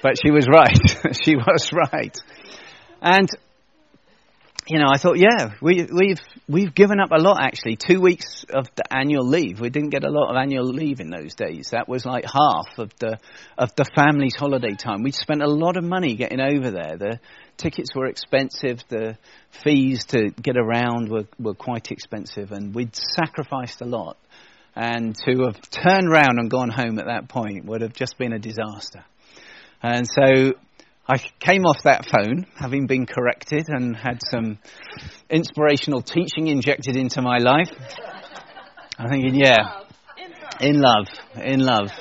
But she was right. she was right. And you know, I thought, yeah, we, we've we've given up a lot actually. Two weeks of the annual leave. We didn't get a lot of annual leave in those days. That was like half of the of the family's holiday time. We spent a lot of money getting over there. The tickets were expensive. The fees to get around were were quite expensive, and we'd sacrificed a lot. And to have turned round and gone home at that point would have just been a disaster. And so I came off that phone, having been corrected and had some inspirational teaching injected into my life. I'm thinking, yeah, in love, in love.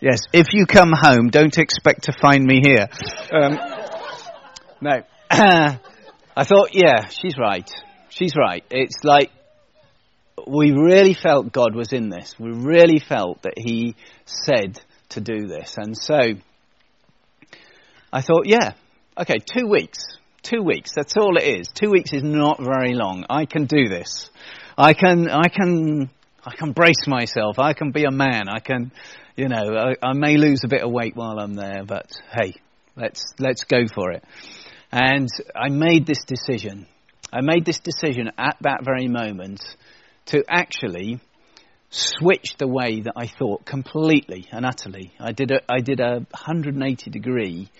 Yes, if you come home, don't expect to find me here. Um, no. I thought, yeah, she's right. She's right. It's like we really felt God was in this. We really felt that He said to do this. And so I thought, yeah, okay, two weeks. Two weeks. That's all it is. Two weeks is not very long. I can do this. I can, I can, I can brace myself. I can be a man. I can, you know, I, I may lose a bit of weight while I'm there, but hey, let's, let's go for it. And I made this decision. I made this decision at that very moment to actually switch the way that I thought completely and utterly. I did a, I did a 180 degree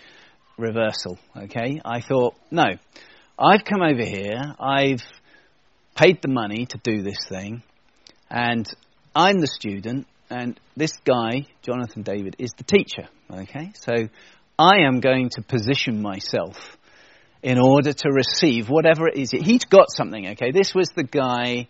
reversal, okay? I thought, no, I've come over here, I've paid the money to do this thing, and I'm the student, and this guy, Jonathan David, is the teacher, okay? So I am going to position myself in order to receive whatever it is. He's got something, okay? This was the guy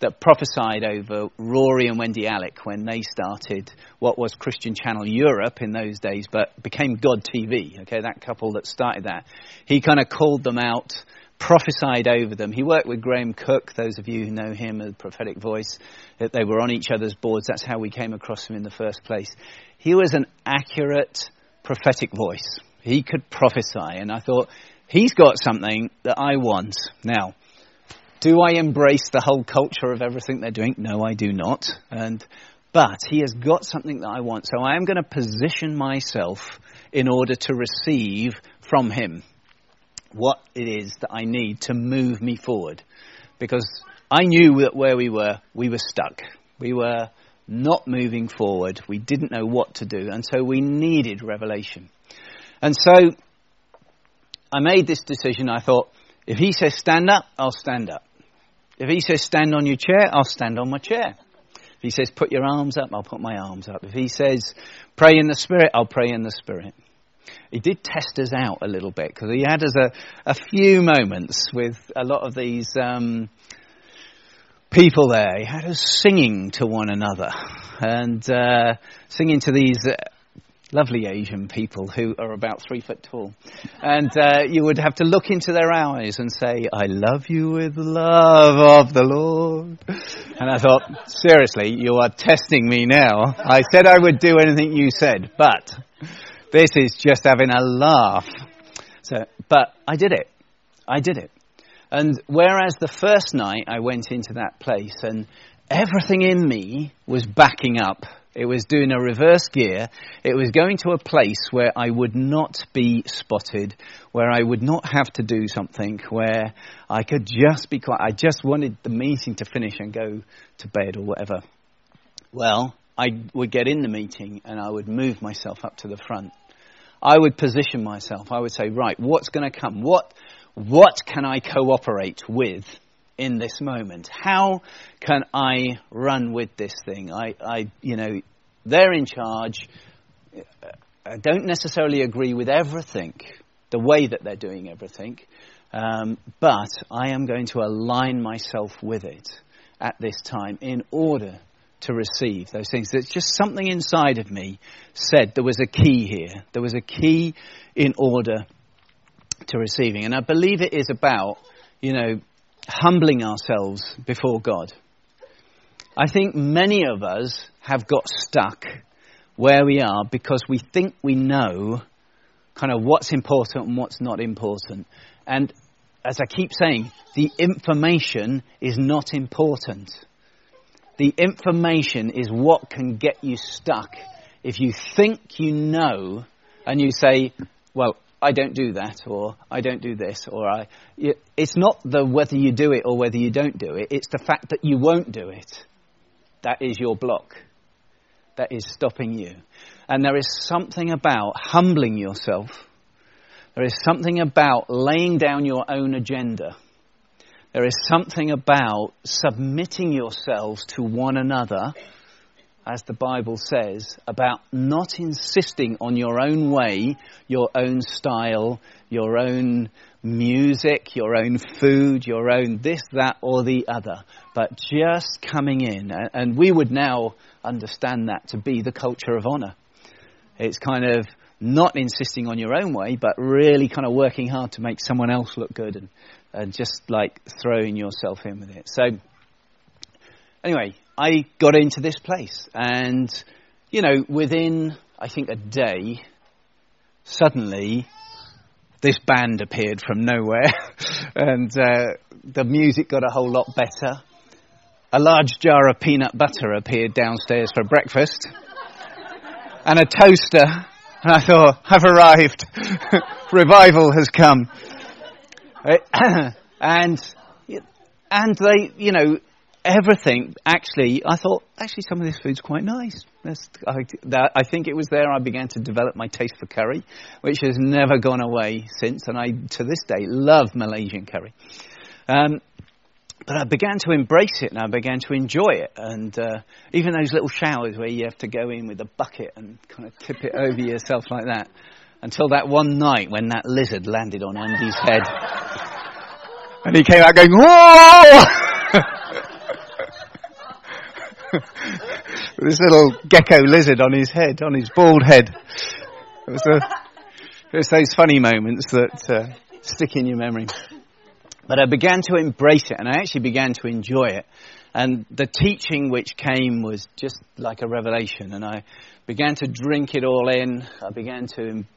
that prophesied over Rory and Wendy Alec when they started what was Christian Channel Europe in those days, but became God TV. Okay, that couple that started that. He kind of called them out, prophesied over them. He worked with Graham Cooke, Those of you who know him, a prophetic voice, that they were on each other's boards. That's how we came across him in the first place. He was an accurate prophetic voice. He could prophesy. And I thought, he's got something that I want. Now, do I embrace the whole culture of everything they're doing? No, I do not. And, but he has got something that I want. So I am going to position myself in order to receive from him what it is that I need to move me forward. Because I knew that where we were, we were stuck. We were not moving forward. We didn't know what to do. And so we needed revelation. And so I made this decision. I thought, if he says stand up, I'll stand up. If he says stand on your chair, I'll stand on my chair. If he says put your arms up, I'll put my arms up. If he says pray in the Spirit, I'll pray in the Spirit. He did test us out a little bit because he had us a, a few moments with a lot of these um, people there. He had us singing to one another and uh, singing to these lovely Asian people who are about three foot tall. And uh, you would have to look into their eyes and say, I love you with the love of the Lord. And I thought, seriously, you are testing me now. I said I would do anything you said, but this is just having a laugh. So, but I did it. I did it. And whereas the first night I went into that place and everything in me was backing up it was doing a reverse gear. It was going to a place where I would not be spotted, where I would not have to do something, where I could just be quiet. I just wanted the meeting to finish and go to bed or whatever. Well, I would get in the meeting and I would move myself up to the front. I would position myself. I would say, right, what's going to come? What, what can I cooperate with in this moment? How can I run with this thing? I, I, you know, they're in charge. I don't necessarily agree with everything, the way that they're doing everything, um, but I am going to align myself with it at this time in order to receive those things. There's just something inside of me said there was a key here. There was a key in order to receiving. And I believe it is about, you know, humbling ourselves before God. I think many of us have got stuck where we are because we think we know kind of what's important and what's not important. And as I keep saying, the information is not important. The information is what can get you stuck. If you think you know and you say, well, I don't do that, or I don't do this, or I. It's not the whether you do it or whether you don't do it, it's the fact that you won't do it. That is your block. That is stopping you. And there is something about humbling yourself. There is something about laying down your own agenda. There is something about submitting yourselves to one another as the Bible says, about not insisting on your own way, your own style, your own music, your own food, your own this, that, or the other, but just coming in. And we would now understand that to be the culture of honor. It's kind of not insisting on your own way, but really kind of working hard to make someone else look good and, and just like throwing yourself in with it. So, anyway, I got into this place. And, you know, within, I think, a day, suddenly this band appeared from nowhere. and uh, the music got a whole lot better. A large jar of peanut butter appeared downstairs for breakfast. and a toaster. And I thought, I've arrived. Revival has come. and, and they, you know, everything, actually, I thought, actually, some of this food's quite nice. I, that, I, think it was there I began to develop my taste for curry, which has never gone away since, and I, to this day, love Malaysian curry. Um, but I began to embrace it and I began to enjoy it. And uh, even those little showers where you have to go in with a bucket and kind of tip it over yourself like that. Until that one night when that lizard landed on Andy's head. and he came out going, Whoa! This little gecko lizard on his head, on his bald head. It was, a, it was those funny moments that uh, stick in your memory. But I began to embrace it, and I actually began to enjoy it. And the teaching which came was just like a revelation. And I began to drink it all in. I began to em-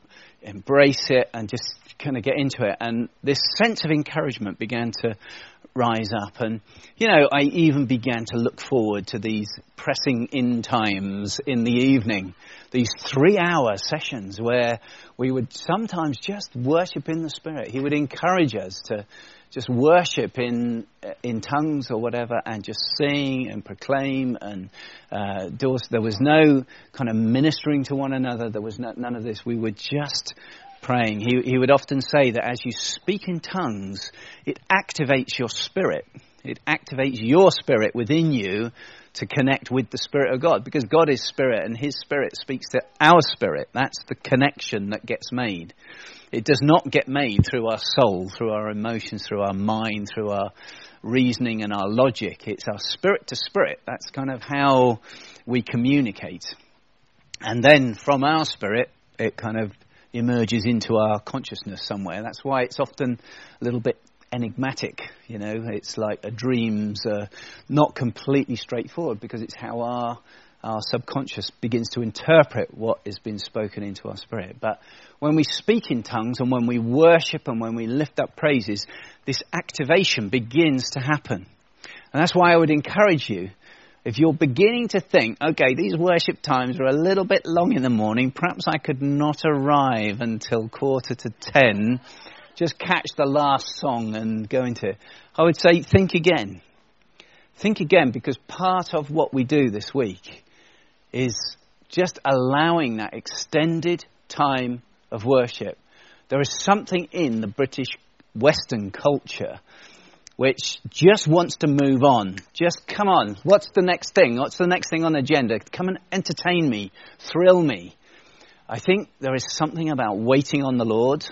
embrace it and just kind of get into it. And this sense of encouragement began to rise up. And, you know, I even began to look forward to these pressing in times in the evening, these three hour sessions where we would sometimes just worship in the Spirit. He would encourage us to just worship in in tongues or whatever, and just sing and proclaim. And uh, there was no kind of ministering to one another. There was no, none of this. We were just praying. He, he would often say that as you speak in tongues, it activates your spirit. It activates your spirit within you to connect with the Spirit of God because God is Spirit and His Spirit speaks to our spirit. That's the connection that gets made. It does not get made through our soul, through our emotions, through our mind, through our reasoning and our logic. It's our spirit to spirit. That's kind of how we communicate. And then from our spirit, it kind of emerges into our consciousness somewhere. That's why it's often a little bit enigmatic. You know, it's like a dream's uh, not completely straightforward because it's how our our subconscious begins to interpret what has been spoken into our spirit. But when we speak in tongues and when we worship and when we lift up praises, this activation begins to happen. And that's why I would encourage you, if you're beginning to think, okay, these worship times are a little bit long in the morning, perhaps I could not arrive until quarter to ten, just catch the last song and go into it. I would say, think again. Think again because part of what we do this week is just allowing that extended time of worship. There is something in the British Western culture which just wants to move on. Just come on, what's the next thing? What's the next thing on the agenda? Come and entertain me, thrill me. I think there is something about waiting on the Lord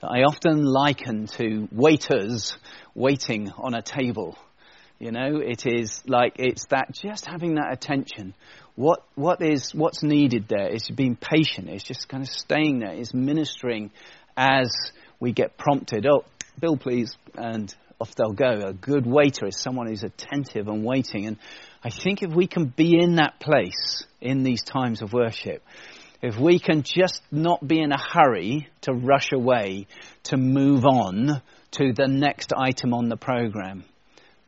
that I often liken to waiters waiting on a table. You know, it is like it's that just having that attention what, what is, what's needed there is being patient. It's just kind of staying there. It's ministering as we get prompted. Oh, Bill, please. And off they'll go. A good waiter is someone who's attentive and waiting. And I think if we can be in that place in these times of worship, if we can just not be in a hurry to rush away, to move on to the next item on the program,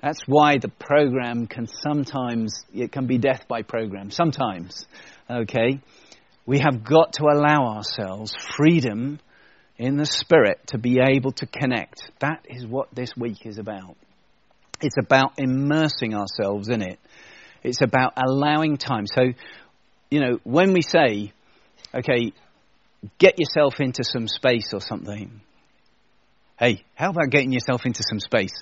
that's why the program can sometimes, it can be death by program. Sometimes, okay? We have got to allow ourselves freedom in the spirit to be able to connect. That is what this week is about. It's about immersing ourselves in it. It's about allowing time. So, you know, when we say, okay, get yourself into some space or something, hey, how about getting yourself into some space?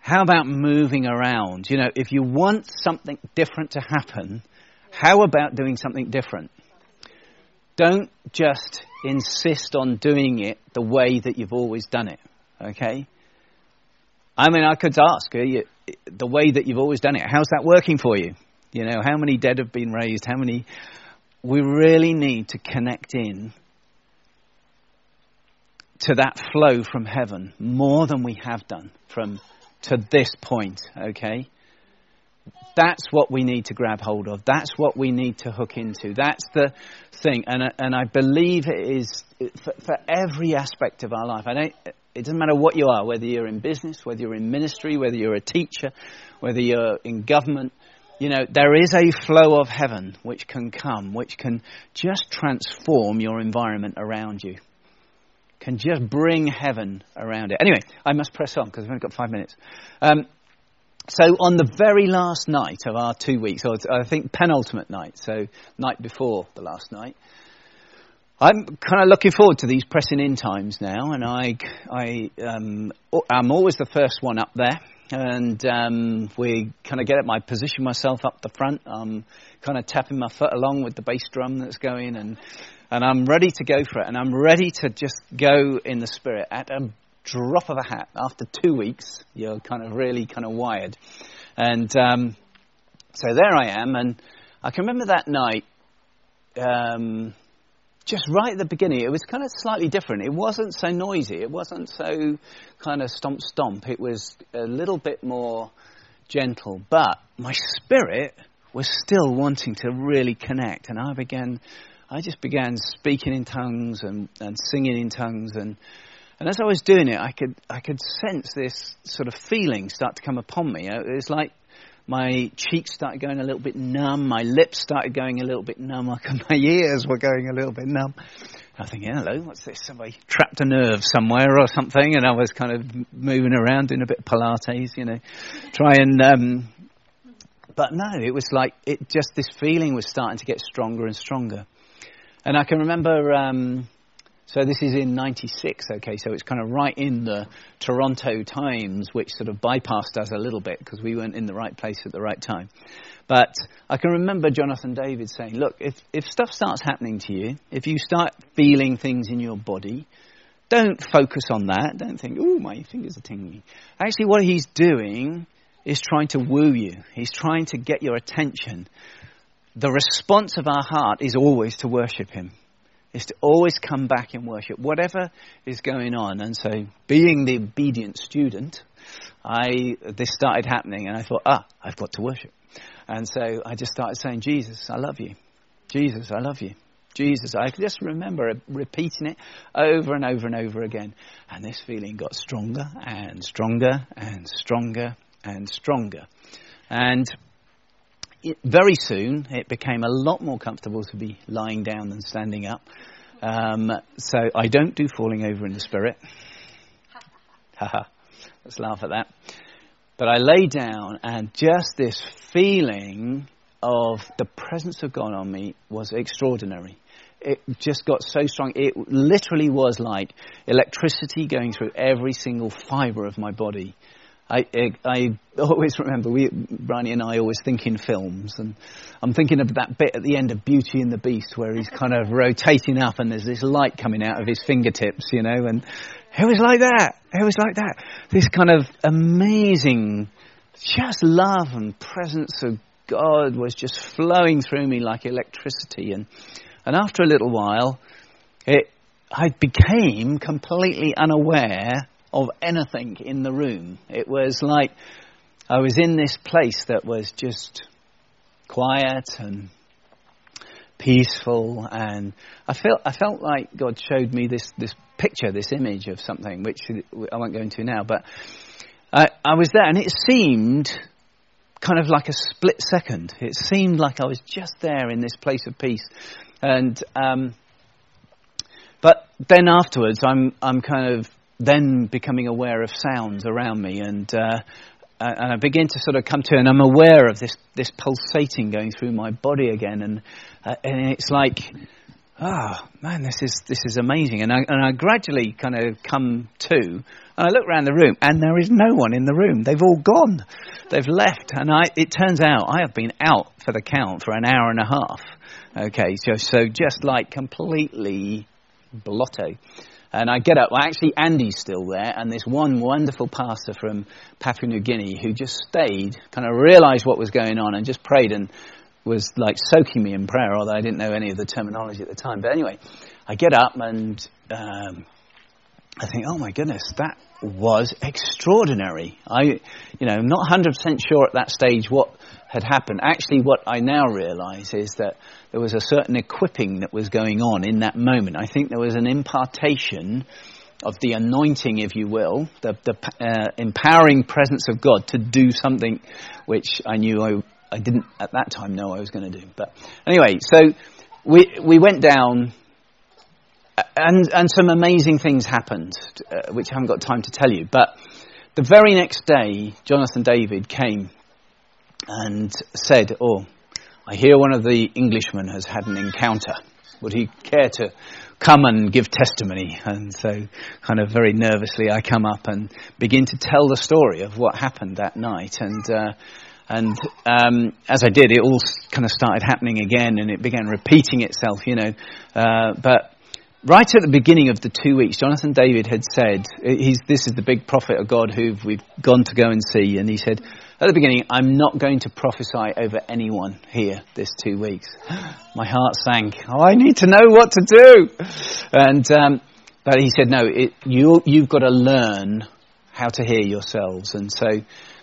How about moving around? You know, if you want something different to happen, how about doing something different? Don't just insist on doing it the way that you've always done it, okay? I mean, I could ask eh, you, the way that you've always done it, how's that working for you? You know, how many dead have been raised? How many. We really need to connect in to that flow from heaven more than we have done from to this point, okay? That's what we need to grab hold of. That's what we need to hook into. That's the thing. And, and I believe it is for, for every aspect of our life. I don't, it doesn't matter what you are, whether you're in business, whether you're in ministry, whether you're a teacher, whether you're in government. You know, there is a flow of heaven which can come, which can just transform your environment around you can just bring heaven around it. Anyway, I must press on because we've only got five minutes. Um, so on the very last night of our two weeks, or I think penultimate night, so night before the last night, I'm kind of looking forward to these pressing in times now, and I, I, um, I'm always the first one up there, and um, we kind of get at my position myself up the front. I'm kind of tapping my foot along with the bass drum that's going, and and I'm ready to go for it. And I'm ready to just go in the spirit at a drop of a hat. After two weeks, you're kind of really kind of wired. And um, so there I am. And I can remember that night, um, just right at the beginning, it was kind of slightly different. It wasn't so noisy. It wasn't so kind of stomp stomp. It was a little bit more gentle, but my spirit was still wanting to really connect, and I began, I just began speaking in tongues and, and singing in tongues, and and as I was doing it, I could I could sense this sort of feeling start to come upon me. It was like my cheeks started going a little bit numb, my lips started going a little bit numb, my ears were going a little bit numb. I think, hello, what's this? Somebody trapped a nerve somewhere or something, and I was kind of moving around doing a bit of Pilates, you know, try and. Um, but no, it was like it just this feeling was starting to get stronger and stronger, and I can remember. Um, so this is in '96, okay. So it's kind of right in the Toronto Times, which sort of bypassed us a little bit because we weren't in the right place at the right time. But I can remember Jonathan David saying, "Look, if if stuff starts happening to you, if you start feeling things in your body, don't focus on that. Don't think, oh, my fingers are tingling. Actually, what he's doing is trying to woo you. He's trying to get your attention. The response of our heart is always to worship him is to always come back in worship, whatever is going on. And so, being the obedient student, I this started happening, and I thought, ah, I've got to worship. And so I just started saying, Jesus, I love you. Jesus, I love you. Jesus, I just remember repeating it over and over and over again. And this feeling got stronger and stronger and stronger and stronger. And it, very soon it became a lot more comfortable to be lying down than standing up. Um, so I don't do falling over in the spirit. Haha, let's laugh at that. But I lay down, and just this feeling of the presence of God on me was extraordinary. It just got so strong. It literally was like electricity going through every single fiber of my body. I, I, I, always remember, we, Bryony and I always think in films, and I'm thinking of that bit at the end of Beauty and the Beast where he's kind of rotating up and there's this light coming out of his fingertips, you know, and it was like that. It was like that. This kind of amazing, just love and presence of God was just flowing through me like electricity, and, and after a little while, it, I became completely unaware of anything in the room. It was like I was in this place that was just quiet and peaceful, and I felt I felt like God showed me this this picture, this image of something, which I won't go into now, but I, I was there, and it seemed kind of like a split second. It seemed like I was just there in this place of peace, and um, but then afterwards, I'm I'm kind of then becoming aware of sounds around me and uh, and I begin to sort of come to, and I'm aware of this this pulsating going through my body again, and uh, and it's like, oh man, this is this is amazing, and I and I gradually kind of come to, and I look around the room, and there is no one in the room. They've all gone, they've left, and I it turns out I have been out for the count for an hour and a half. Okay, so so just like completely blotto. And I get up, well, actually, Andy's still there, and this one wonderful pastor from Papua New Guinea who just stayed, kind of realized what was going on, and just prayed and was like soaking me in prayer, although I didn't know any of the terminology at the time. But anyway, I get up and um, I think, oh my goodness, that was extraordinary. I, you know, I'm not 100% sure at that stage what had happened. Actually, what I now realize is that there was a certain equipping that was going on in that moment. I think there was an impartation of the anointing, if you will, the, the uh, empowering presence of God to do something which I knew I, I didn't at that time know I was going to do. But anyway, so we, we went down and, and some amazing things happened, uh, which I haven't got time to tell you. But the very next day, Jonathan David came and said, Oh, I hear one of the Englishmen has had an encounter. Would he care to come and give testimony? And so, kind of very nervously, I come up and begin to tell the story of what happened that night. And uh, and um, as I did, it all kind of started happening again, and it began repeating itself, you know. Uh, but right at the beginning of the two weeks, Jonathan David had said, he's, "This is the big prophet of God who we've gone to go and see," and he said at the beginning, I'm not going to prophesy over anyone here this two weeks. My heart sank. Oh, I need to know what to do. And, um, but he said, no, it, you, you've got to learn how to hear yourselves. And so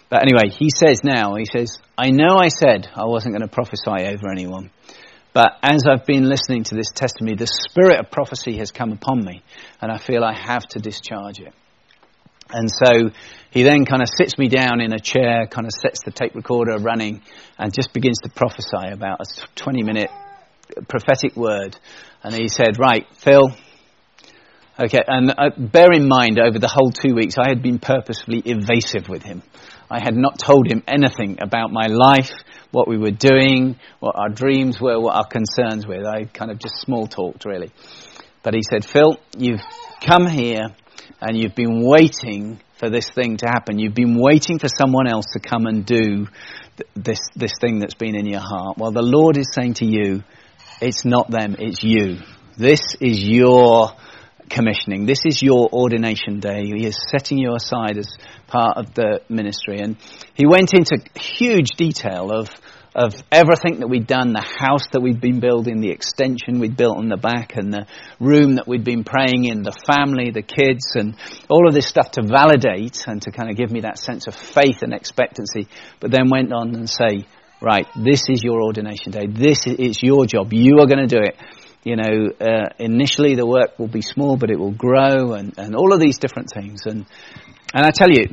But anyway, he says now, he says, I know I said I wasn't going to prophesy over anyone. But as I've been listening to this testimony, the spirit of prophecy has come upon me, and I feel I have to discharge it. And so he then kind of sits me down in a chair, kind of sets the tape recorder running, and just begins to prophesy about a 20 minute prophetic word. And he said, Right, Phil. Okay, and uh, bear in mind, over the whole two weeks, I had been purposefully evasive with him. I had not told him anything about my life, what we were doing, what our dreams were, what our concerns were. I kind of just small talked, really. But he said, Phil, you've come here and you've been waiting for this thing to happen. You've been waiting for someone else to come and do th- this, this thing that's been in your heart. Well, the Lord is saying to you, it's not them, it's you. This is your commissioning. This is your ordination day. He is setting you aside as part of the ministry. And he went into huge detail of of everything that we'd done, the house that we'd been building, the extension we'd built on the back, and the room that we'd been praying in, the family, the kids, and all of this stuff to validate and to kind of give me that sense of faith and expectancy. But then went on and say, right, this is your ordination day. This is it's your job. You are going to do it. You know, uh, initially the work will be small, but it will grow, and, and all of these different things. And and I tell you,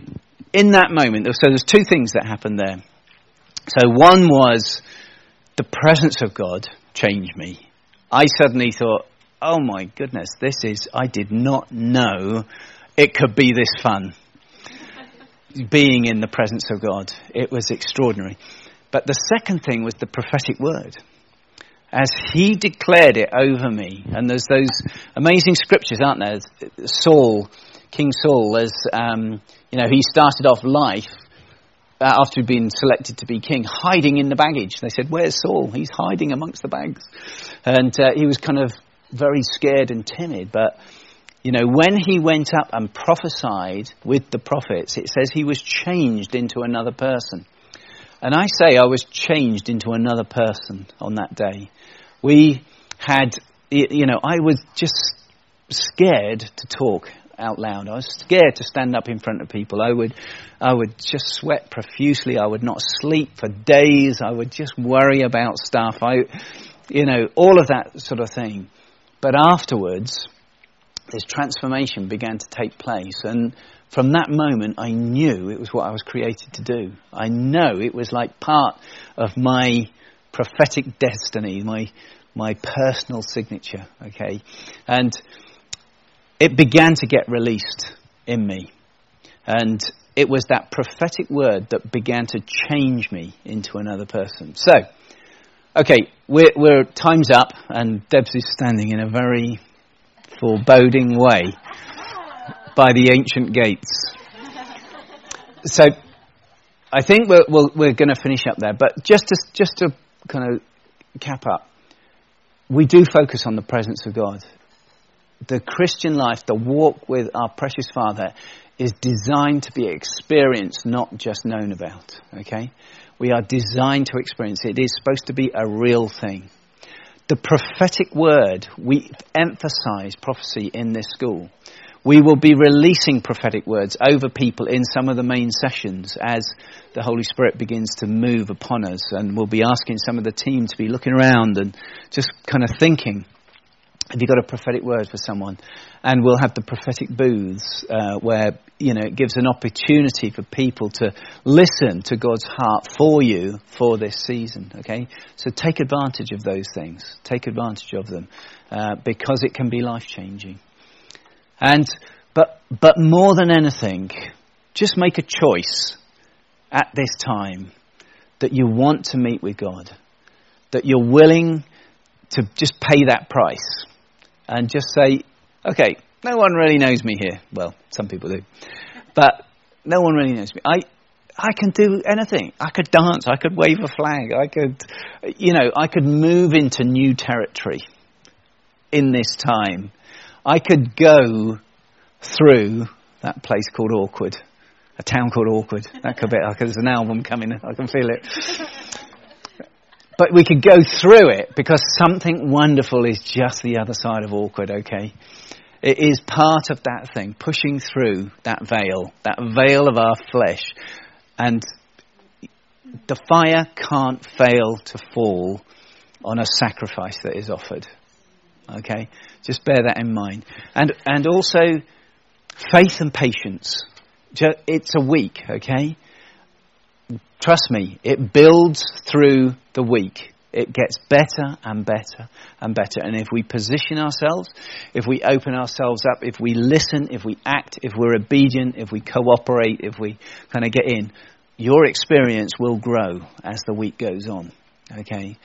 in that moment, so there's two things that happened there. So one was the presence of God changed me. I suddenly thought, oh my goodness, this is, I did not know it could be this fun. Being in the presence of God. It was extraordinary. But the second thing was the prophetic word. As he declared it over me, and there's those amazing scriptures, aren't there? Saul, King Saul, as um, you know, he started off life after he'd been selected to be king, hiding in the baggage. They said, Where's Saul? He's hiding amongst the bags. And uh, he was kind of very scared and timid. But, you know, when he went up and prophesied with the prophets, it says he was changed into another person. And I say I was changed into another person on that day. We had, you know, I was just scared to talk out loud. I was scared to stand up in front of people. I would, I would just sweat profusely. I would not sleep for days. I would just worry about stuff. I, you know, all of that sort of thing. But afterwards, this transformation began to take place. And from that moment, I knew it was what I was created to do. I know it was like part of my prophetic destiny, my, my personal signature, okay? And it began to get released in me. And it was that prophetic word that began to change me into another person. So, okay, we're, we're time's up, and Debs is standing in a very foreboding way by the ancient gates. So, I think we're, we we're going to finish up there, but just to, just to kind of cap up, we do focus on the presence of God the Christian life, the walk with our precious Father, is designed to be experienced, not just known about. Okay? We are designed to experience it. It is supposed to be a real thing. The prophetic word, we emphasize prophecy in this school. We will be releasing prophetic words over people in some of the main sessions as the Holy Spirit begins to move upon us. And we'll be asking some of the team to be looking around and just kind of thinking have you got a prophetic word for someone? And we'll have the prophetic booths uh, where, you know, it gives an opportunity for people to listen to God's heart for you for this season, okay? So take advantage of those things. Take advantage of them uh, because it can be life changing. And, but, but more than anything, just make a choice at this time that you want to meet with God, that you're willing to just pay that price and just say, okay, no one really knows me here. Well, some people do. But no one really knows me. I, I can do anything. I could dance. I could wave a flag. I could, you know, I could move into new territory in this time. I could go through that place called Awkward, a town called Awkward. That could be, there's an album coming. I can feel it. But we could go through it because something wonderful is just the other side of awkward, okay? It is part of that thing, pushing through that veil, that veil of our flesh. And the fire can't fail to fall on a sacrifice that is offered. Okay? Just bear that in mind. And, and also, faith and patience. It's a week, okay? Trust me, it builds through the week. It gets better and better and better. And if we position ourselves, if we open ourselves up, if we listen, if we act, if we're obedient, if we cooperate, if we kind of get in, your experience will grow as the week goes on. Okay?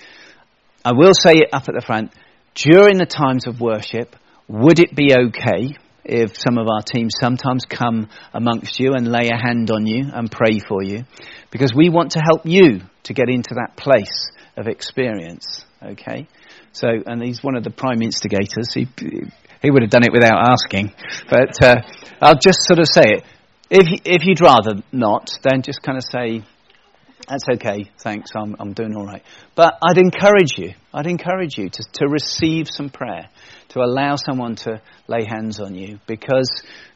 I will say it up at the front. During the times of worship, would it be okay if some of our teams sometimes come amongst you and lay a hand on you and pray for you? Because we want to help you to get into that place of experience. Okay? So, and he's one of the prime instigators. He, he would have done it without asking. But uh, I'll just sort of say it. If, if you'd rather not, then just kind of say, that's okay, thanks, I'm, I'm doing all right. But I'd encourage you, I'd encourage you to, to receive some prayer, to allow someone to lay hands on you, because,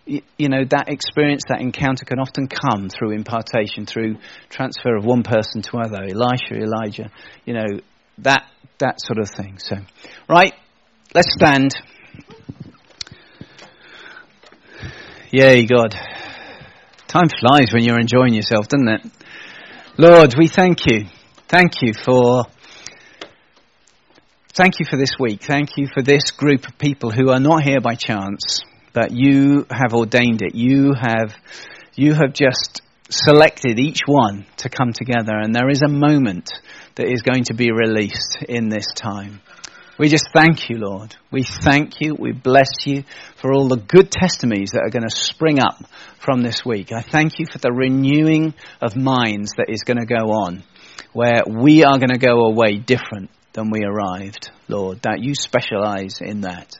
you, know, that experience, that encounter can often come through impartation, through transfer of one person to another, Elisha, Elijah, you know, that, that sort of thing. So, right, let's stand. Yay, God. Time flies when you're enjoying yourself, doesn't it? Lord, we thank you. Thank you for thank you for this week. Thank you for this group of people who are not here by chance, but you have ordained it. You have you have just selected each one to come together and there is a moment that is going to be released in this time. We just thank you, Lord. We thank you. We bless you for all the good testimonies that are going to spring up from this week. I thank you for the renewing of minds that is going to go on, where we are going to go away different than we arrived, Lord, that you specialize in that.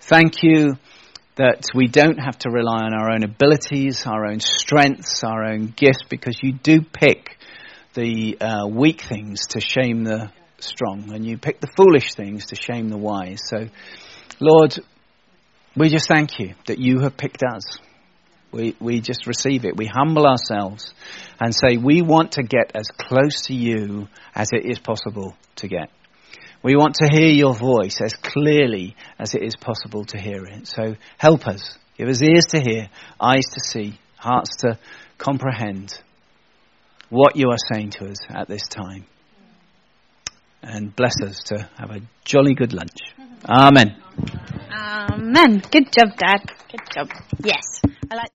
Thank you that we don't have to rely on our own abilities, our own strengths, our own gifts, because you do pick the uh, weak things to shame the strong, and you pick the foolish things to shame the wise. So, Lord, we just thank you that you have picked us. We, we just receive it. We humble ourselves and say, we want to get as close to you as it is possible to get. We want to hear your voice as clearly as it is possible to hear it. So help us. Give us ears to hear, eyes to see, hearts to comprehend what you are saying to us at this time and bless us to have a jolly good lunch. Amen. Amen. Good job, Dad. Good job. Yes. I like